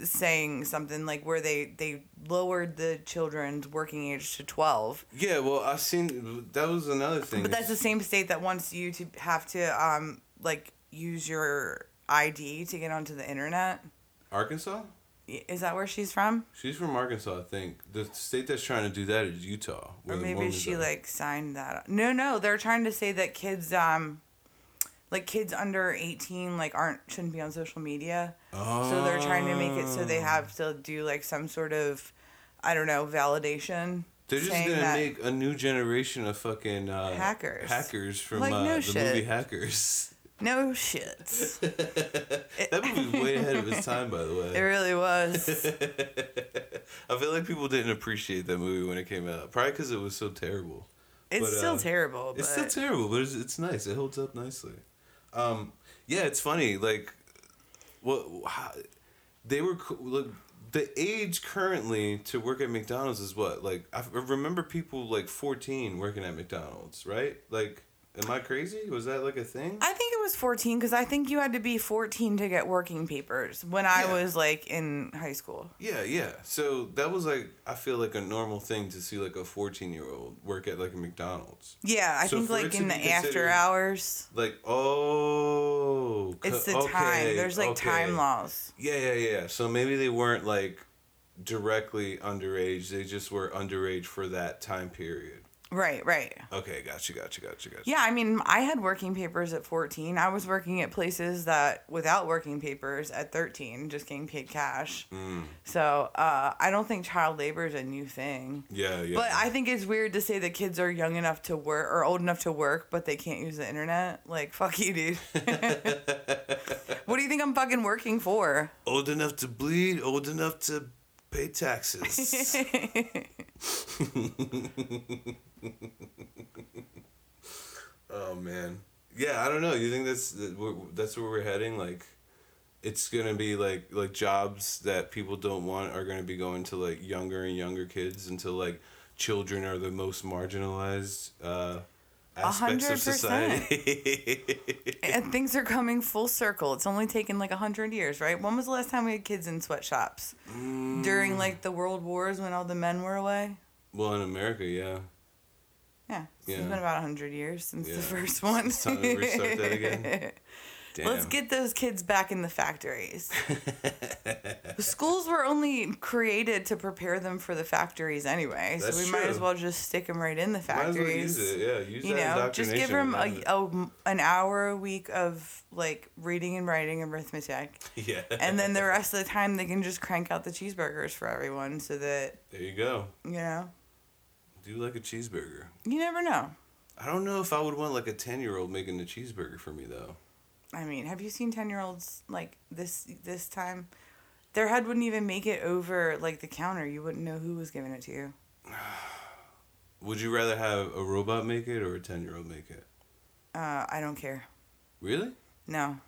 S5: saying something like where they they lowered the children's working age to 12
S4: Yeah, well, I've seen that was another thing.
S5: but that's the same state that wants you to have to um like use your id to get onto the internet
S4: Arkansas.
S5: Is that where she's from
S4: She's from Arkansas, I think. The state that's trying to do that is Utah.
S5: or maybe she
S4: are.
S5: like signed that no no they're trying to say that kids um like kids under 18 like aren't shouldn't be on social media so they're trying to make it so they have to do like some sort of i don't know validation
S4: They're just gonna make a new generation of fucking uh,
S5: Hackers.
S4: Hackers from
S5: Like,
S4: uh,
S5: no
S4: the
S5: shit.
S4: movie Hackers. <laughs>
S5: no shits <laughs>
S4: That movie was way ahead of its time, by the way.
S5: it really was <laughs>
S4: I feel like people didn't appreciate that movie when it came out, probably because it was so terrible.
S5: it's
S4: But,
S5: still
S4: uh,
S5: terrible but
S4: It's still terrible, but it's, it's nice. It holds up nicely. Um, yeah, it's funny. Like, what how, they were look. The age currently to work at McDonald's is what? Like, I remember people like fourteen working at McDonald's, right? Like, am I crazy? Was that like a thing?
S5: I think it was 14 because I think you had to be 14 to get working papers when I
S4: Yeah.
S5: was like in high school.
S4: Yeah, yeah. So that was like I feel like a normal thing to see like a fourteen year old work at like a McDonald's.
S5: Yeah, I
S4: So
S5: think like in the after hours,
S4: Like, oh,
S5: it's the time. There's like
S4: okay.
S5: time laws.
S4: Yeah, yeah, yeah. So maybe they weren't like directly underage. They just were underage for that time period.
S5: Right, right.
S4: Okay, gotcha, gotcha, gotcha, gotcha.
S5: Yeah, I mean, I had working papers at 14. I was working at places that without working papers at 13, just getting paid cash.
S4: Mm.
S5: So uh, I don't think child labor is a new thing.
S4: Yeah, yeah.
S5: But I think it's weird to say that kids are young enough to work or old enough to work, but they can't use the internet. Like, fuck you, dude. <laughs> what do you think I'm fucking working for?
S4: old enough to bleed, old enough to pay taxes. <laughs> oh man. Yeah, I don't know. You think that's that's where we're heading? Like, it's gonna be like like jobs that people don't want are gonna be going to like younger and younger kids until like children are the most marginalized uh, aspects
S5: hundred
S4: of society.
S5: and things are <laughs> coming full circle. It's only taken like a hundred years, right? When was the last time we had kids in sweatshops? During mm. like the world wars when all the men were away?
S4: well, in America, yeah.
S5: Yeah.
S4: Yeah.
S5: It's been about a hundred years since
S4: Yeah.
S5: the first one.
S4: It's time to restart that again. <laughs> <laughs> Damn.
S5: Let's get those kids back in the factories. <laughs> the schools were only created to prepare them for the factories anyway,
S4: That's
S5: so we might as well just stick them right in the
S4: Might as well
S5: factories.
S4: use it. Yeah, use
S5: you know, just give them a, a an hour a week of like reading and writing and arithmetic, <laughs>
S4: Yeah.
S5: and then the rest of the time they can just crank out the cheeseburgers for everyone, so that
S4: there you go.
S5: you know,
S4: Do like a cheeseburger.
S5: you never know.
S4: I don't know if I would want like a ten year old making a cheeseburger for me though.
S5: I mean, have you seen ten year olds like this this time? Their head wouldn't even make it over like the counter. You wouldn't know who was giving it to you. <sighs>
S4: Would you rather have a robot make it or a ten year old make it?
S5: Uh, I don't care.
S4: Really?
S5: No,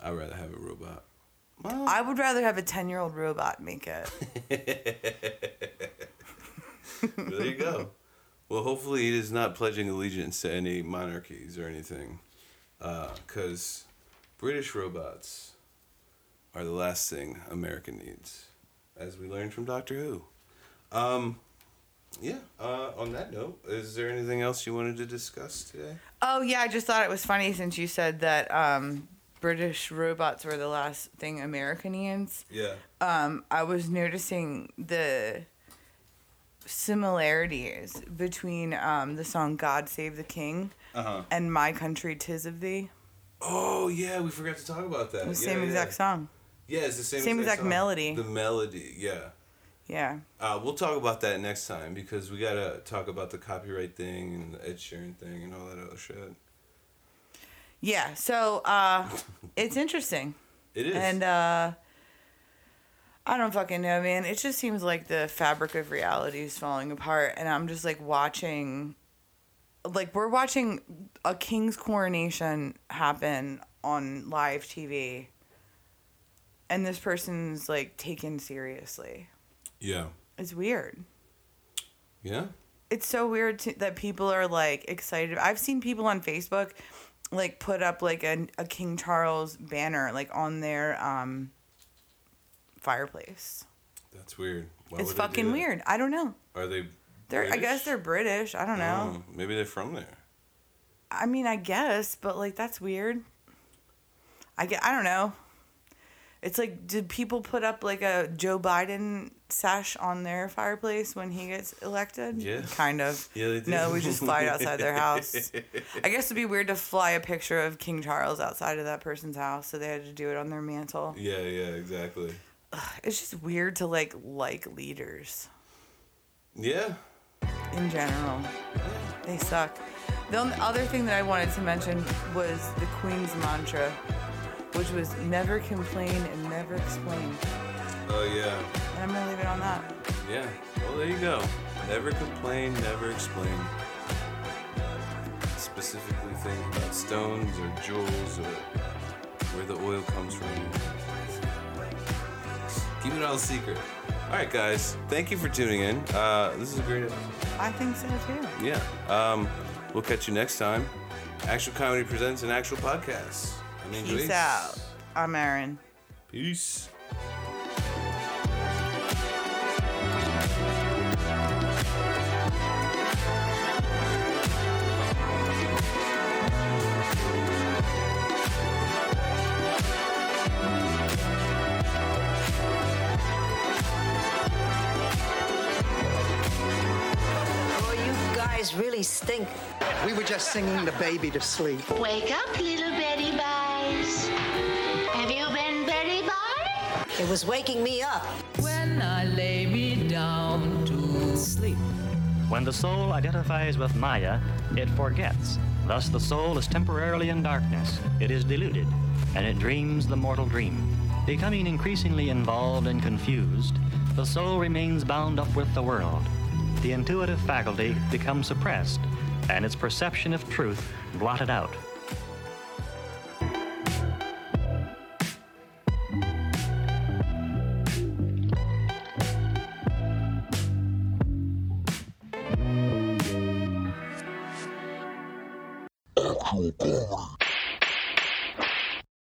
S4: I'd rather have a robot. Well,
S5: I would rather have a ten year old robot make it. <laughs>
S4: there you go. Well, hopefully he is not pledging allegiance to any monarchies or anything, because British robots are the last thing America needs, as we learned from Doctor Who. Um, yeah. Uh, on that note, is there anything else you wanted to discuss today?
S5: Oh yeah, I just thought it was funny since you said that um, British robots were the last thing America needs.
S4: Yeah.
S5: Um, I was noticing the similarities between um, the song "God Save the King"
S4: Uh huh.
S5: and "My Country Tis of Thee."
S4: Oh yeah, we forgot to talk about that.
S5: The
S4: Yeah,
S5: same
S4: yeah.
S5: exact song.
S4: Yeah, it's the same.
S5: Same exact
S4: song.
S5: melody.
S4: The melody, yeah.
S5: Yeah.
S4: Uh, we'll talk about that next time because we gotta talk about the copyright thing and the Ed Sheeran thing and all that other shit.
S5: Yeah. So uh, <laughs> it's interesting.
S4: It is.
S5: And uh I don't fucking know, man. It just seems like the fabric of reality is falling apart and I'm just like watching like we're watching a king's coronation happen on live TV. And this person's like taken seriously.
S4: yeah.
S5: It's weird.
S4: Yeah.
S5: It's so weird to, that people are like excited. I've seen people on Facebook like put up like a, a King Charles banner like on their um fireplace.
S4: That's weird. Why
S5: it's
S4: would they do
S5: fucking weird. I don't know.
S4: Are they?
S5: They're I guess they're British. I don't know.
S4: Oh, maybe they're from there.
S5: I mean, I guess, but like that's weird. I get I don't know. It's like did people put up like a Joe Biden sash on their fireplace when he gets elected?
S4: Yeah.
S5: Kind of. <laughs>
S4: Yeah, they do.
S5: No, we just fly it outside their house. <laughs> I guess it'd be weird to fly a picture of King Charles outside of that person's house, so they had to do it on their mantle.
S4: Yeah, yeah, exactly.
S5: It's just weird to like like leaders
S4: Yeah.
S5: In general. They suck. The only other thing that I wanted to mention was the Queen's mantra, which was never complain and never explain.
S4: Oh yeah.
S5: And I'm gonna leave it on that.
S4: Yeah. Well, there you go. Never complain, never explain. Specifically think about stones or jewels or where the oil comes from. Keep it all secret. All right, guys. Thank you for tuning in. Uh, this is a great episode.
S5: I think so too.
S4: Yeah. Um, we'll catch you next time. Actual Comedy presents an actual podcast. I mean,
S5: Peace out. I'm Aaron.
S4: Peace.
S2: You really stink.
S6: We were just singing the baby to sleep.
S7: Wake up, little Betty Boys. Have you been Betty Boy?
S2: It was waking me up.
S8: When I lay me down to sleep.
S9: When the soul identifies with Maya, it forgets. Thus, the soul is temporarily in darkness. It is deluded, and it dreams the mortal dream. Becoming increasingly involved and confused, the soul remains bound up with the world. The intuitive faculty becomes suppressed, and its perception of truth blotted out.